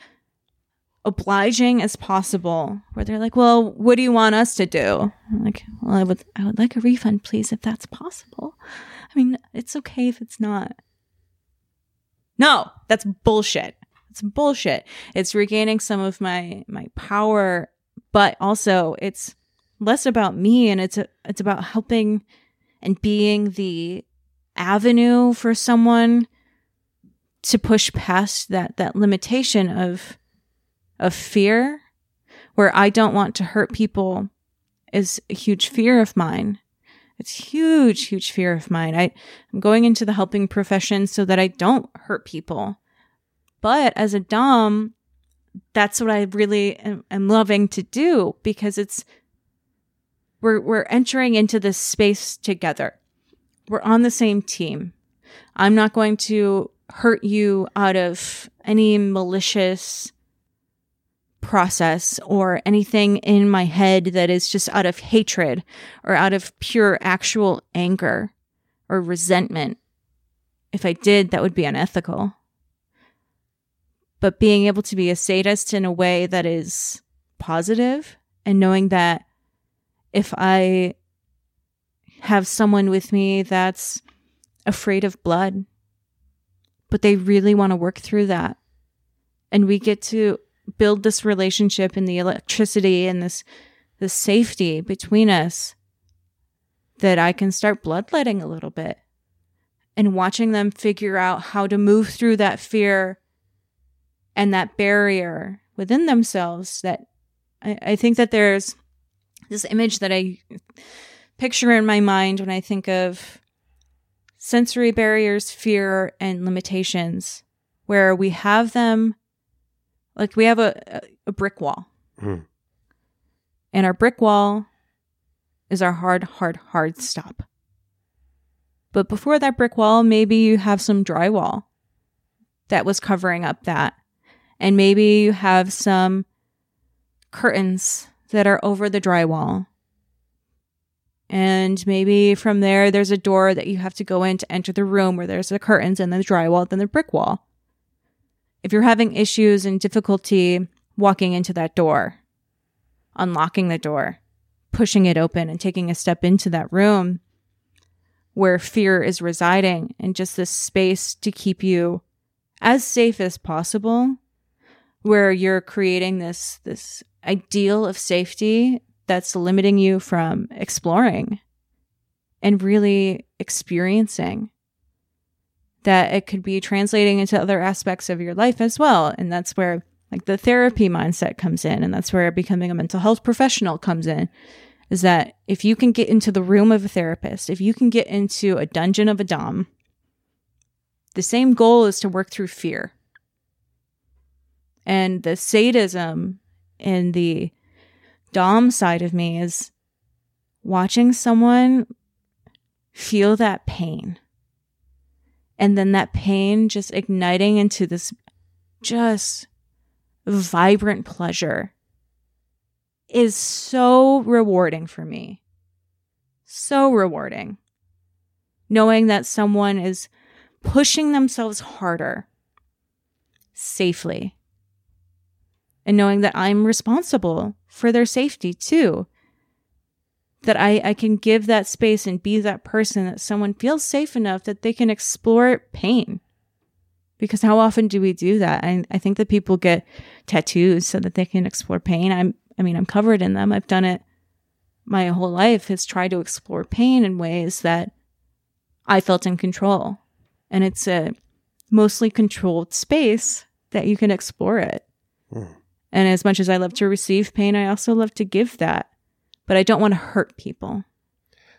obliging as possible. Where they're like well what do you want us to do? I'm like well i would i would like a refund please if that's possible. I mean it's okay if it's not. No that's bullshit. It's bullshit. It's regaining some of my my power but also it's less about me and it's it's about helping and being the avenue for someone to push past that that limitation of of fear where I don't want to hurt people is a huge fear of mine. It's huge, huge fear of mine. I, I'm going into the helping profession so that I don't hurt people. But as a Dom, that's what I really am, am loving to do because it's we're we're entering into this space together. We're on the same team. I'm not going to hurt you out of any malicious process or anything in my head that is just out of hatred or out of pure actual anger or resentment. If I did, that would be unethical. But being able to be a sadist in a way that is positive and knowing that if I have someone with me that's afraid of blood, but they really want to work through that, and we get to build this relationship and the electricity and this this safety between us that I can start bloodletting a little bit and watching them figure out how to move through that fear and that barrier within themselves that I, I think that there's this image that I picture in my mind when I think of sensory barriers, fear, and limitations, where we have them like we have a, a brick wall. Hmm. And our brick wall is our hard, hard, hard stop. But before that brick wall, maybe you have some drywall that was covering up that. And maybe you have some curtains that are over the drywall. And maybe from there, there's a door that you have to go in to enter the room where there's the curtains and the drywall, then the brick wall. If you're having issues and difficulty walking into that door, unlocking the door, pushing it open, and taking a step into that room where fear is residing and just this space to keep you as safe as possible, where you're creating this, this ideal of safety that's limiting you from exploring and really experiencing. That it could be translating into other aspects of your life as well. And that's where like the therapy mindset comes in and that's where becoming a mental health professional comes in is that if you can get into the room of a therapist if you can get into a dungeon of a dom the same goal is to work through fear and the sadism and the dom side of me is watching someone feel that pain and then that pain just igniting into this just vibrant pleasure is so rewarding for me. So rewarding. Knowing that someone is pushing themselves harder safely. And knowing that I'm responsible for their safety too. That I, I can give that space and be that person that someone feels safe enough that they can explore pain. Because how often do we do that? I, I think that people get tattoos so that they can explore pain. I'm I mean, I'm covered in them. I've done it my whole life has tried to explore pain in ways that I felt in control. And it's a mostly controlled space that you can explore it. And as much as I love to receive pain, I also love to give that. But I don't want to hurt people.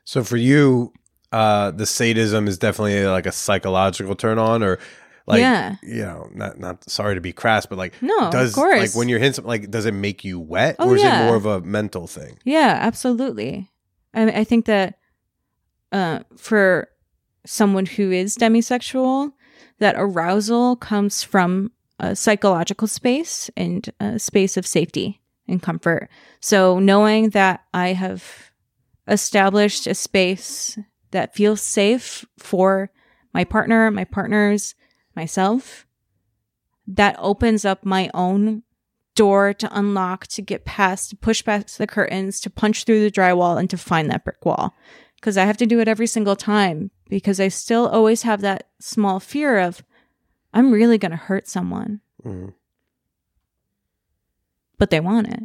So for you, uh, the sadism is definitely like a psychological turn on, or like, Yeah. you know, not not sorry to be crass, but like, No, of does course. like when you're hitting something, like, does it make you wet, Oh, or is yeah. it more of a mental thing? Yeah, absolutely. I, I think that uh, for someone who is demisexual, that arousal comes from a psychological space and a space of safety and comfort. So knowing that I have established a space that feels safe for my partner, my partners, myself, that opens up my own door to unlock, to get past, to push past the curtains, to punch through the drywall, and to find that brick wall. Because I have to do it every single time because I still always have that small fear of, I'm really going to hurt someone, Mhm. but they want it.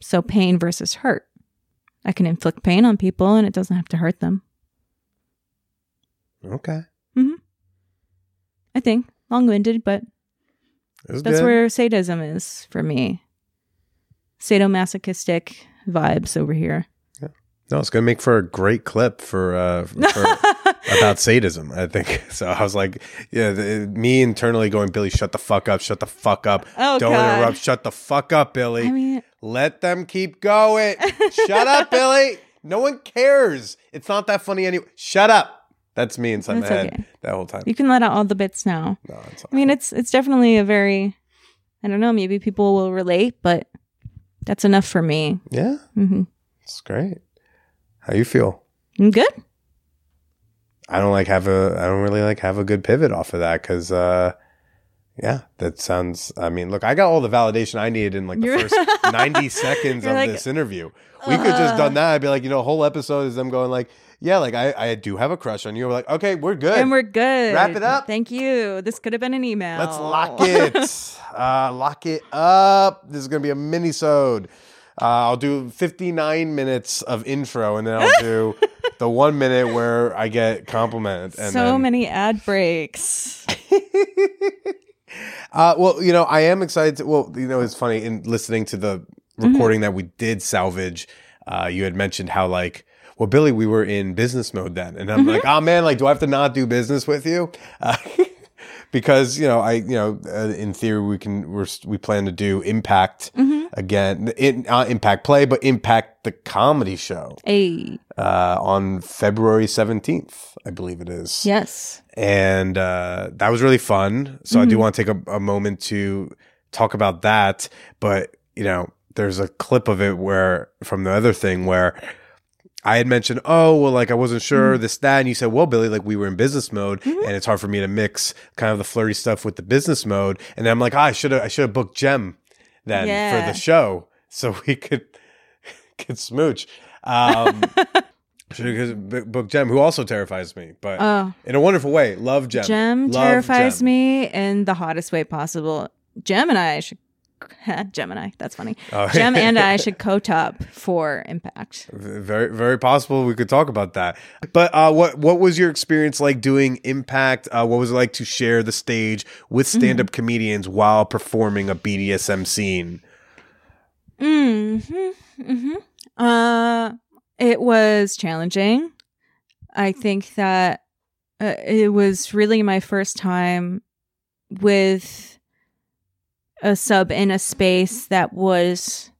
So pain versus hurt. I can inflict pain on people and it doesn't have to hurt them. Okay, Mhm. I think long winded, but that's good. where sadism is for me. Sadomasochistic vibes over here. Yeah. No, it's gonna make for a great clip for uh [laughs] for, about sadism. I think [laughs] so. I was like, yeah, the, me internally going, Billy, shut the fuck up, shut the fuck up, Oh, don't God. interrupt, shut the fuck up, Billy. I mean, Let them keep going. [laughs] Shut up, Billy. No one cares. It's not that funny anyway. Shut up. That's me inside That's my head okay. that whole time. you can let out all the bits now. No, it's I mean, it's it's definitely a very, I don't know, maybe people will relate, but that's enough for me. yeah, hmm it's great. How you feel? I'm good. I don't like have a. I don't really like have a good pivot off of that because, uh, yeah, that sounds. I mean, look, I got all the validation I needed in like the You're- first [laughs] ninety seconds of like, this interview. We could just done that. I'd be like, you know, whole episode is them going like, yeah, like I, I do have a crush on you. We're like, okay, we're good. And we're good. Wrap it up. Thank you. This could have been an email. Let's lock it. [laughs] uh, lock it up. This is gonna be a mini-sode. Uh, I'll do 59 minutes of intro, and then I'll do [laughs] the one minute where I get compliment. And so then, many ad breaks. [laughs] Uh, well, you know, I am excited. To, well, you know, it's funny in listening to the Mm-hmm. recording that we did salvage. Uh, you had mentioned how like, well, Billy, we were in business mode then, and I'm Mm-hmm. like, oh man, like, do I have to not do business with you? [laughs] Uh, because you know, I you know, uh, in theory, we can we're, we plan to do Impact Mm-hmm. again, in, not Impact Play, but Impact the comedy show Hey, uh, on February 17th, I believe it is yes. and uh, that was really fun. So I do want to take a, a moment to talk about that. But you know, there's a clip of it where from the other thing where I had mentioned, oh well, like I wasn't sure this that, and you said, well, Billy, like we were in business mode, and it's hard for me to mix kind of the flirty stuff with the business mode. And I'm like, ah, I should have, I should have booked Jem then Yeah. for the show so [laughs] we could could smooch. Um, [laughs] should have booked Jem, who also terrifies me, but Oh, in a wonderful way. Love Gem. Gem Love terrifies Gem. me in the hottest way possible. Gemini should. [laughs] Gemini, that's funny. [laughs] Oh. Gem and I [laughs] should co-top for Impact. Very, very possible we could talk about that. But uh, what what was your experience like doing Impact? Uh, what was it like to share the stage with stand up comedians while performing a BDSM scene? hmm hmm Uh, it was challenging. I think that uh, it was really my first time with a sub in a space that was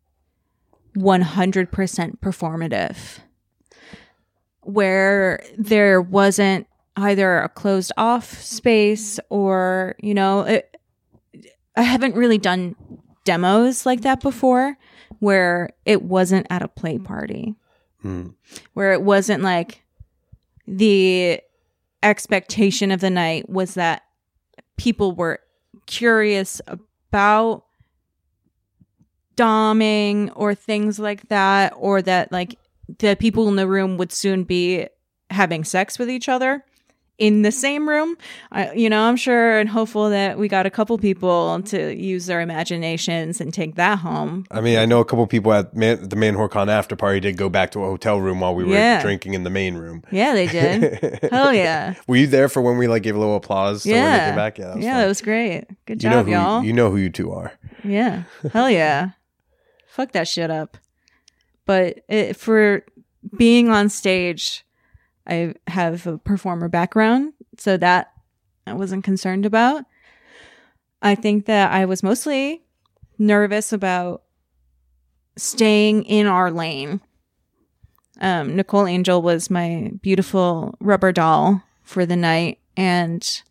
100% performative, where there wasn't either a closed off space or, you know, it, I haven't really done demos like that before where it wasn't at a play party, Hmm. where it wasn't like the expectation of the night was that people were curious about doming or things like that, or that like the people in the room would soon be having sex with each other in the same room. I, you know, I'm sure and hopeful that we got a couple people to use their imaginations and take that home. I mean, I know a couple people at man, the Manwhore Con after party did go back to a hotel room while we were Yeah. drinking in the main room. Yeah, they did. [laughs] Hell yeah. Were you there for when we like gave a little applause? to when they yeah. came back? Yeah, that was yeah, fun. that was great. Good you know job, who y'all. you know who you two are. Yeah. Hell yeah. Fuck that shit up. But it, for being on stage, I have a performer background, so that I wasn't concerned about. I think that I was mostly nervous about staying in our lane. Um, Nicole Angel was my beautiful rubber doll for the night, and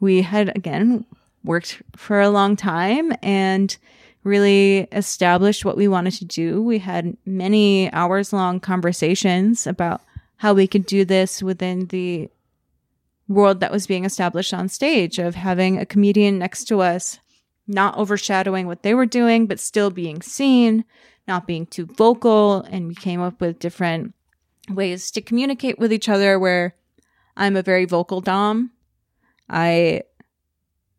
we had again worked for a long time and really established what we wanted to do. We had many hours long conversations about how we could do this within the world that was being established on stage of having a comedian next to us, not overshadowing what they were doing, but still being seen, not being too vocal. And we came up with different ways to communicate with each other where I'm a very vocal Dom. I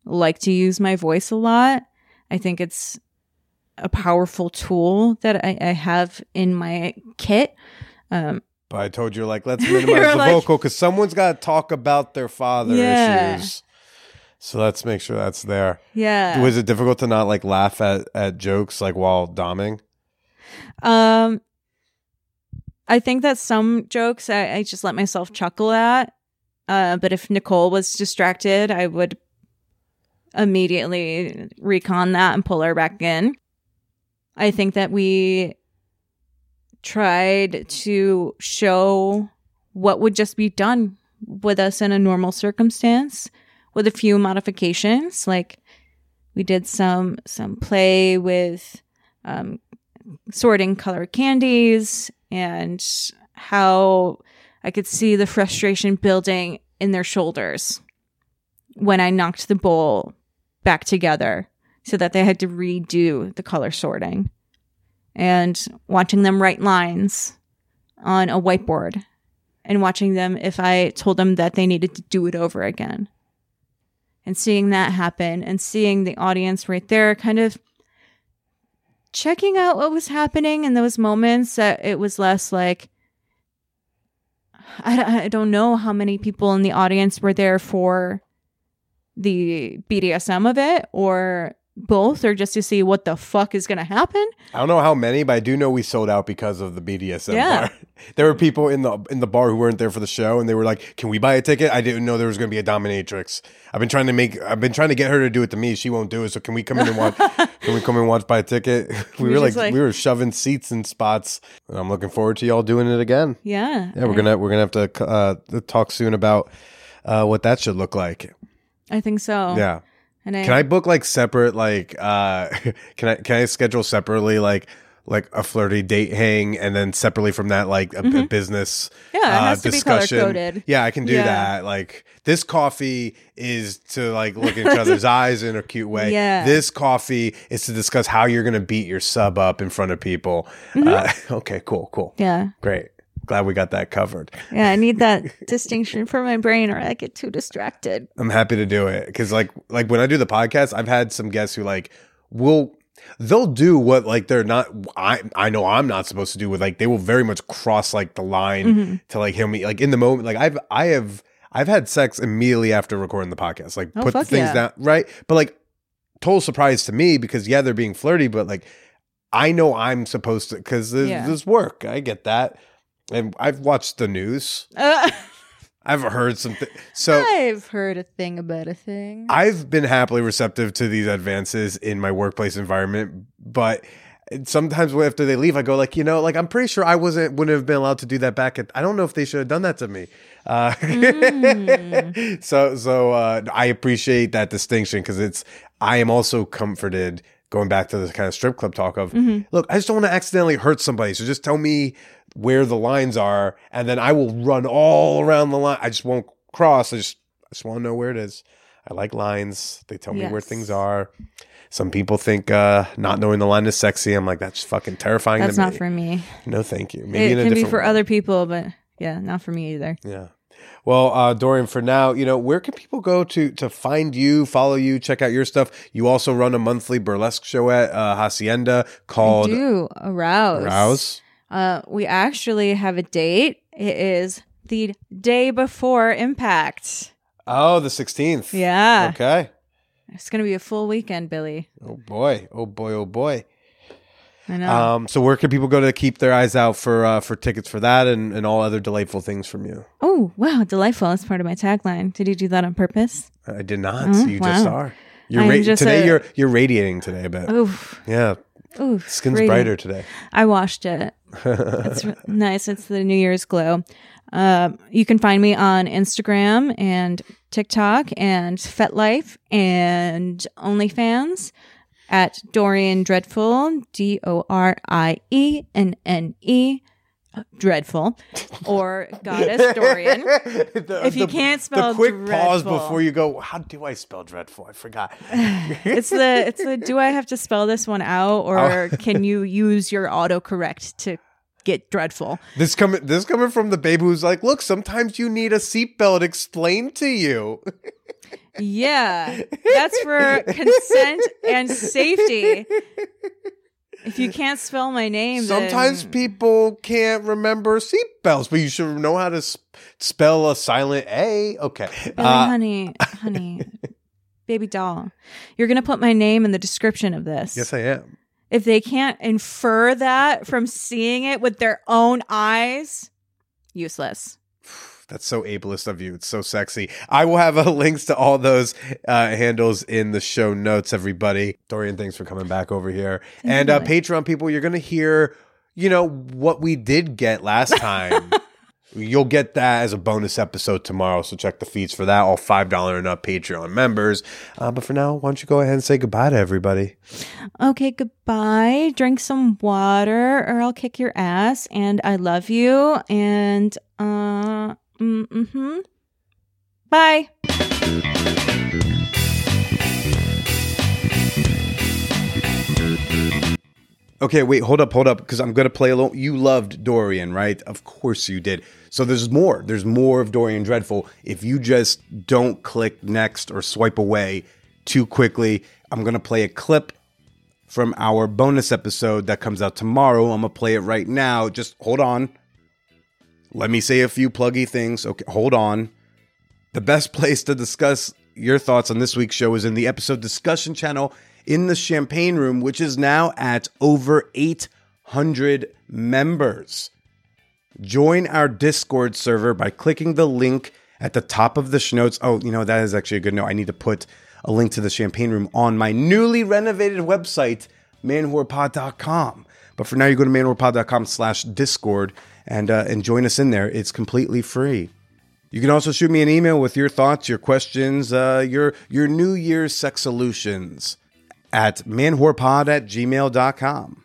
like to use my voice a lot. I think it's a powerful tool that I, I have in my kit. Um, But I told you like let's [laughs] minimize the like- vocal because someone's got to talk about their father Yeah. issues. So let's make sure that's there. yeah. Was it difficult to not like laugh at at jokes like while doming? Um, I think that some jokes I, I just let myself chuckle at. Uh, but if Nicole was distracted, I would immediately recon that and pull her back in. I think that we tried to show what would just be done with us in a normal circumstance with a few modifications. Like we did some some play with um, sorting color candies and how I could see the frustration building in their shoulders when I knocked the bowl back together so that they had to redo the color sorting and watching them write lines on a whiteboard and watching them if I told them that they needed to do it over again. And seeing that happen and seeing the audience right there kind of checking out what was happening in those moments that it was less like I, don't know how many people in the audience were there for the BDSM of it or both or just to see what the fuck is going to happen. I don't know how many, but I do know we sold out because of the BDSM Yeah. bar. [laughs] There were people in the in the bar who weren't there for the show, and they were like, "Can we buy a ticket?" I didn't know there was going to be a dominatrix. I've been trying to make, I've been trying to get her to do it to me. She won't do it. So can we come in and watch? [laughs] can we come and watch buy a ticket? [laughs] We we were like, like- we were shoving seats in spots, and I'm looking forward to y'all doing it again. Yeah. Yeah, we're gonna we're gonna have to uh, talk soon about uh, what that should look like. I think so. Yeah. And I, Can I book like separate like uh [laughs] can I can I schedule separately like like a flirty date hang and then separately from that like a, a business Mm-hmm. Yeah, it uh, has to be color-coded. Yeah, I can do Yeah. that. Like this coffee is to like look at each [laughs] other's eyes in a cute way. Yeah. This coffee is to discuss how you're gonna beat your sub up in front of people. Mm-hmm. Uh, [laughs] okay, cool, cool. yeah. Great. Glad we got that covered. Yeah. I need that [laughs] distinction for my brain or I get too distracted. I'm happy to do it because like like when I do the podcast, I've had some guests who like will they'll do what like they're not I I know I'm not supposed to do with like they will very much cross like the line Mm-hmm. to like hear me like in the moment like I've I have I've had sex immediately after recording the podcast like Oh, put the things yeah. down right but like total surprise to me because yeah they're being flirty but like I know I'm supposed to because this, Yeah. there's work I get that and I've watched the news Uh, [laughs] I've heard something so I've heard a thing about a thing. I've been happily receptive to these advances in my workplace environment, but sometimes after they leave, I go like, you know, like I'm pretty sure I wasn't wouldn't have been allowed to do that back at. I don't know if they should have done that to me. Uh, [laughs] so so uh, I appreciate that distinction because it's I am also comforted going back to this kind of strip club talk of look, I just don't want to accidentally hurt somebody, so just tell me where the lines are, and then I will run all around the line. I just won't cross. I just I just want to know where it is. I like lines. They tell me where things are. Some people think uh, not knowing the line is sexy. I'm like, that's fucking terrifying. That's not me. for me. No, thank you. Maybe It can be for way. other people, but yeah, not for me either. Yeah. Well, uh, Dorienne, for now, you know, where can people go to to find you, follow you, check out your stuff? You also run a monthly burlesque show at uh, Hacienda called Do arouse. Rouse. Uh, we actually have a date. It is the day before Impact. Oh, the 16th. Yeah, Okay. it's gonna be a full weekend, Billy. Oh boy. Oh boy. Oh boy. I know. Um, so where can people go to keep their eyes out for uh, for tickets for that and, and all other delightful things from you? oh wow, delightful! That's part of my tagline. Did you do that on purpose? I did not. Oh, you just are. You're ra- today. a- you're you're radiating today a bit. Oof, Yeah, oof. skin's radiant. brighter today. I washed it. It's [laughs] nice. It's the New Year's glow. Um, you can find me on Instagram and TikTok and FetLife and OnlyFans at Dorienne Dreadful, D O R I E N N E, uh, Dreadful, or Goddess Dorienne. [laughs] The- If you the- can't spell the quick pause before you go. How do I spell dreadful? I forgot. [laughs] It's the it's the do I have to spell this one out or oh. [laughs] can you use your autocorrect to get dreadful? This coming this coming from the babe who's like, look, sometimes you need a seatbelt explained to you. Yeah, that's for consent and safety. If you can't spell my name, Sometimes then, people can't remember seatbelts, but you should know how to s- spell a silent A. Okay. Billy, Uh, honey, [laughs] honey, baby doll, you're gonna put my name in the description of this. yes, I am. if they can't infer that from seeing it with their own eyes, useless. That's so ableist of you. It's so sexy. I will have uh, [laughs] links to all those uh, handles in the show notes, everybody. Dorienne, thanks for coming back over here. and uh, Patreon people, you're going to hear, you know, what we did get last time. [laughs] You'll get that as a bonus episode tomorrow. So check the feeds for that. All $5 and up Patreon members. Uh, but for now, why don't you go ahead and say goodbye to everybody? Okay, goodbye. Drink some water or I'll kick your ass. And I love you. And, uh, mm hmm. Bye. Okay, wait, hold up, hold up, because I'm gonna play a little. You loved Dorienne, right? Of course you did. So there's more. There's more of Dorienne Dreadful. If you just don't click next or swipe away too quickly, I'm gonna play a clip from our bonus episode that comes out tomorrow. I'm gonna play it right now. Just hold on. Let me say a few pluggy things. Okay, hold on. The best [laughs] place to discuss your thoughts on this week's show is in the episode discussion channel in the Champagne Room, which is now at over 800 members. Join our Discord server by clicking the link at the top of the show notes. Oh, you know, that is actually a good note. I need to put a link to the Champagne Room on my newly renovated website, manwhorepod.com. But for now, you go to manwhorepod.com slash Discord and, uh, and join us in there. It's completely free. You can also shoot me an email with your thoughts, your questions, uh, your your New Year's sex solutions at manwhorepod at gmail.com.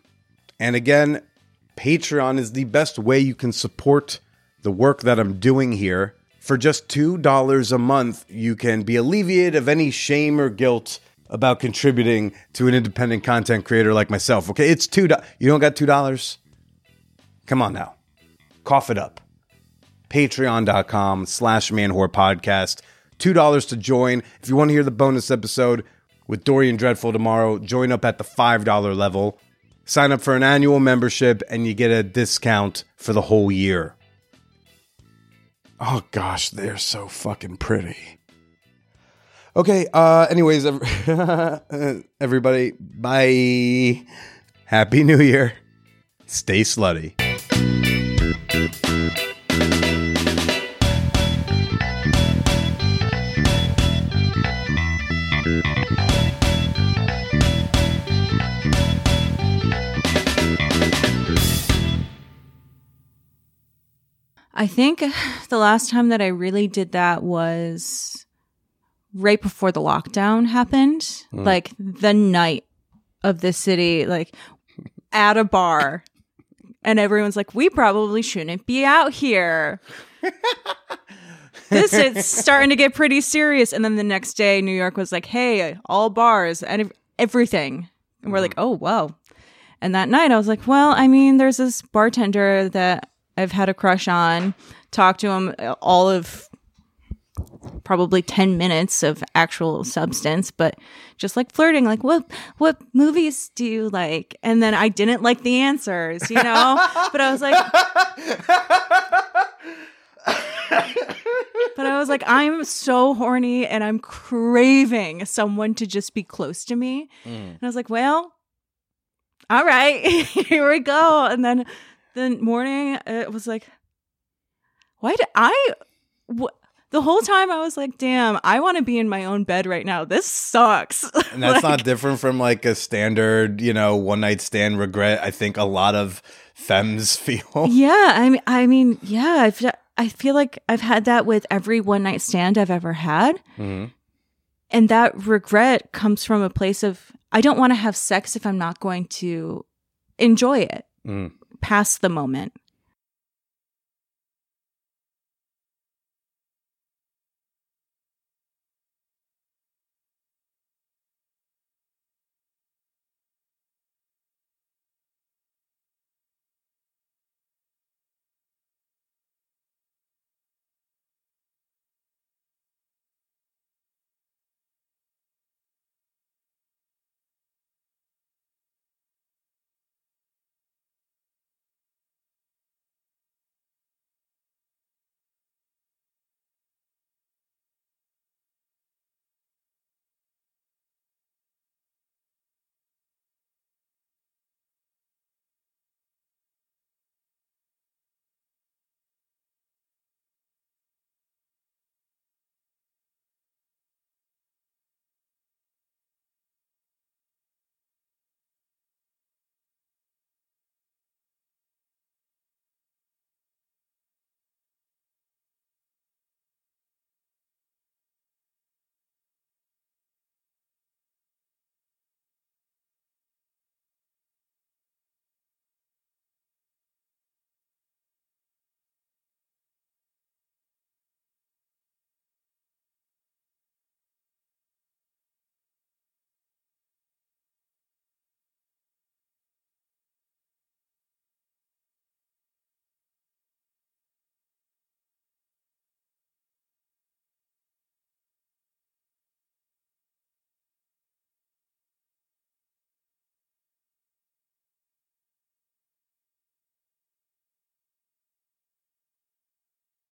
And again, Patreon is the best way you can support the work that I'm doing here. For just $2 a month, you can be alleviated of any shame or guilt about contributing to an independent content creator like myself. Okay, it's two. do- You don't got $2? Come on now. Cough it up. Patreon.com slash manwhore podcast. $2 to join. If you want to hear the bonus episode with dorienne dreadful tomorrow join up at the $5 level. Sign up for an annual membership and you get a discount for the whole year. Oh gosh they're so fucking pretty. Okay uh anyways [laughs] everybody bye. Happy new year. Stay slutty I think the last time that I really did that was right before the lockdown happened, mm. like the night of the city, like at a bar and everyone's like, we probably shouldn't be out here. this is starting to get pretty serious. And then the next day, New York was like, hey, all bars and everything. And we're like, mm-hmm. oh, wow. And that night, I was like, well, I mean, there's this bartender that I've had a crush on. Talked to him uh, all of probably 10 minutes of actual substance, but just like flirting, like, what, what movies do you like? And then I didn't like the answers, you know? but I was like, but I was like, I'm so horny and I'm craving someone to just be close to me. Mm. And I was like, well, all right, [laughs] here we go. And then the morning, it was like, why did I? Wh- the whole time I was like, damn, I want to be in my own bed right now. This sucks. And that's [laughs] Like- not different from like a standard, you know, one night stand regret. I think a lot of femmes [laughs] feel. Yeah, I mean, I mean, yeah, I've, I feel like I've had that with every one night stand I've ever had, Mhm. and that regret comes from a place of I don't want to have sex if I'm not going to enjoy it Mm. past the moment.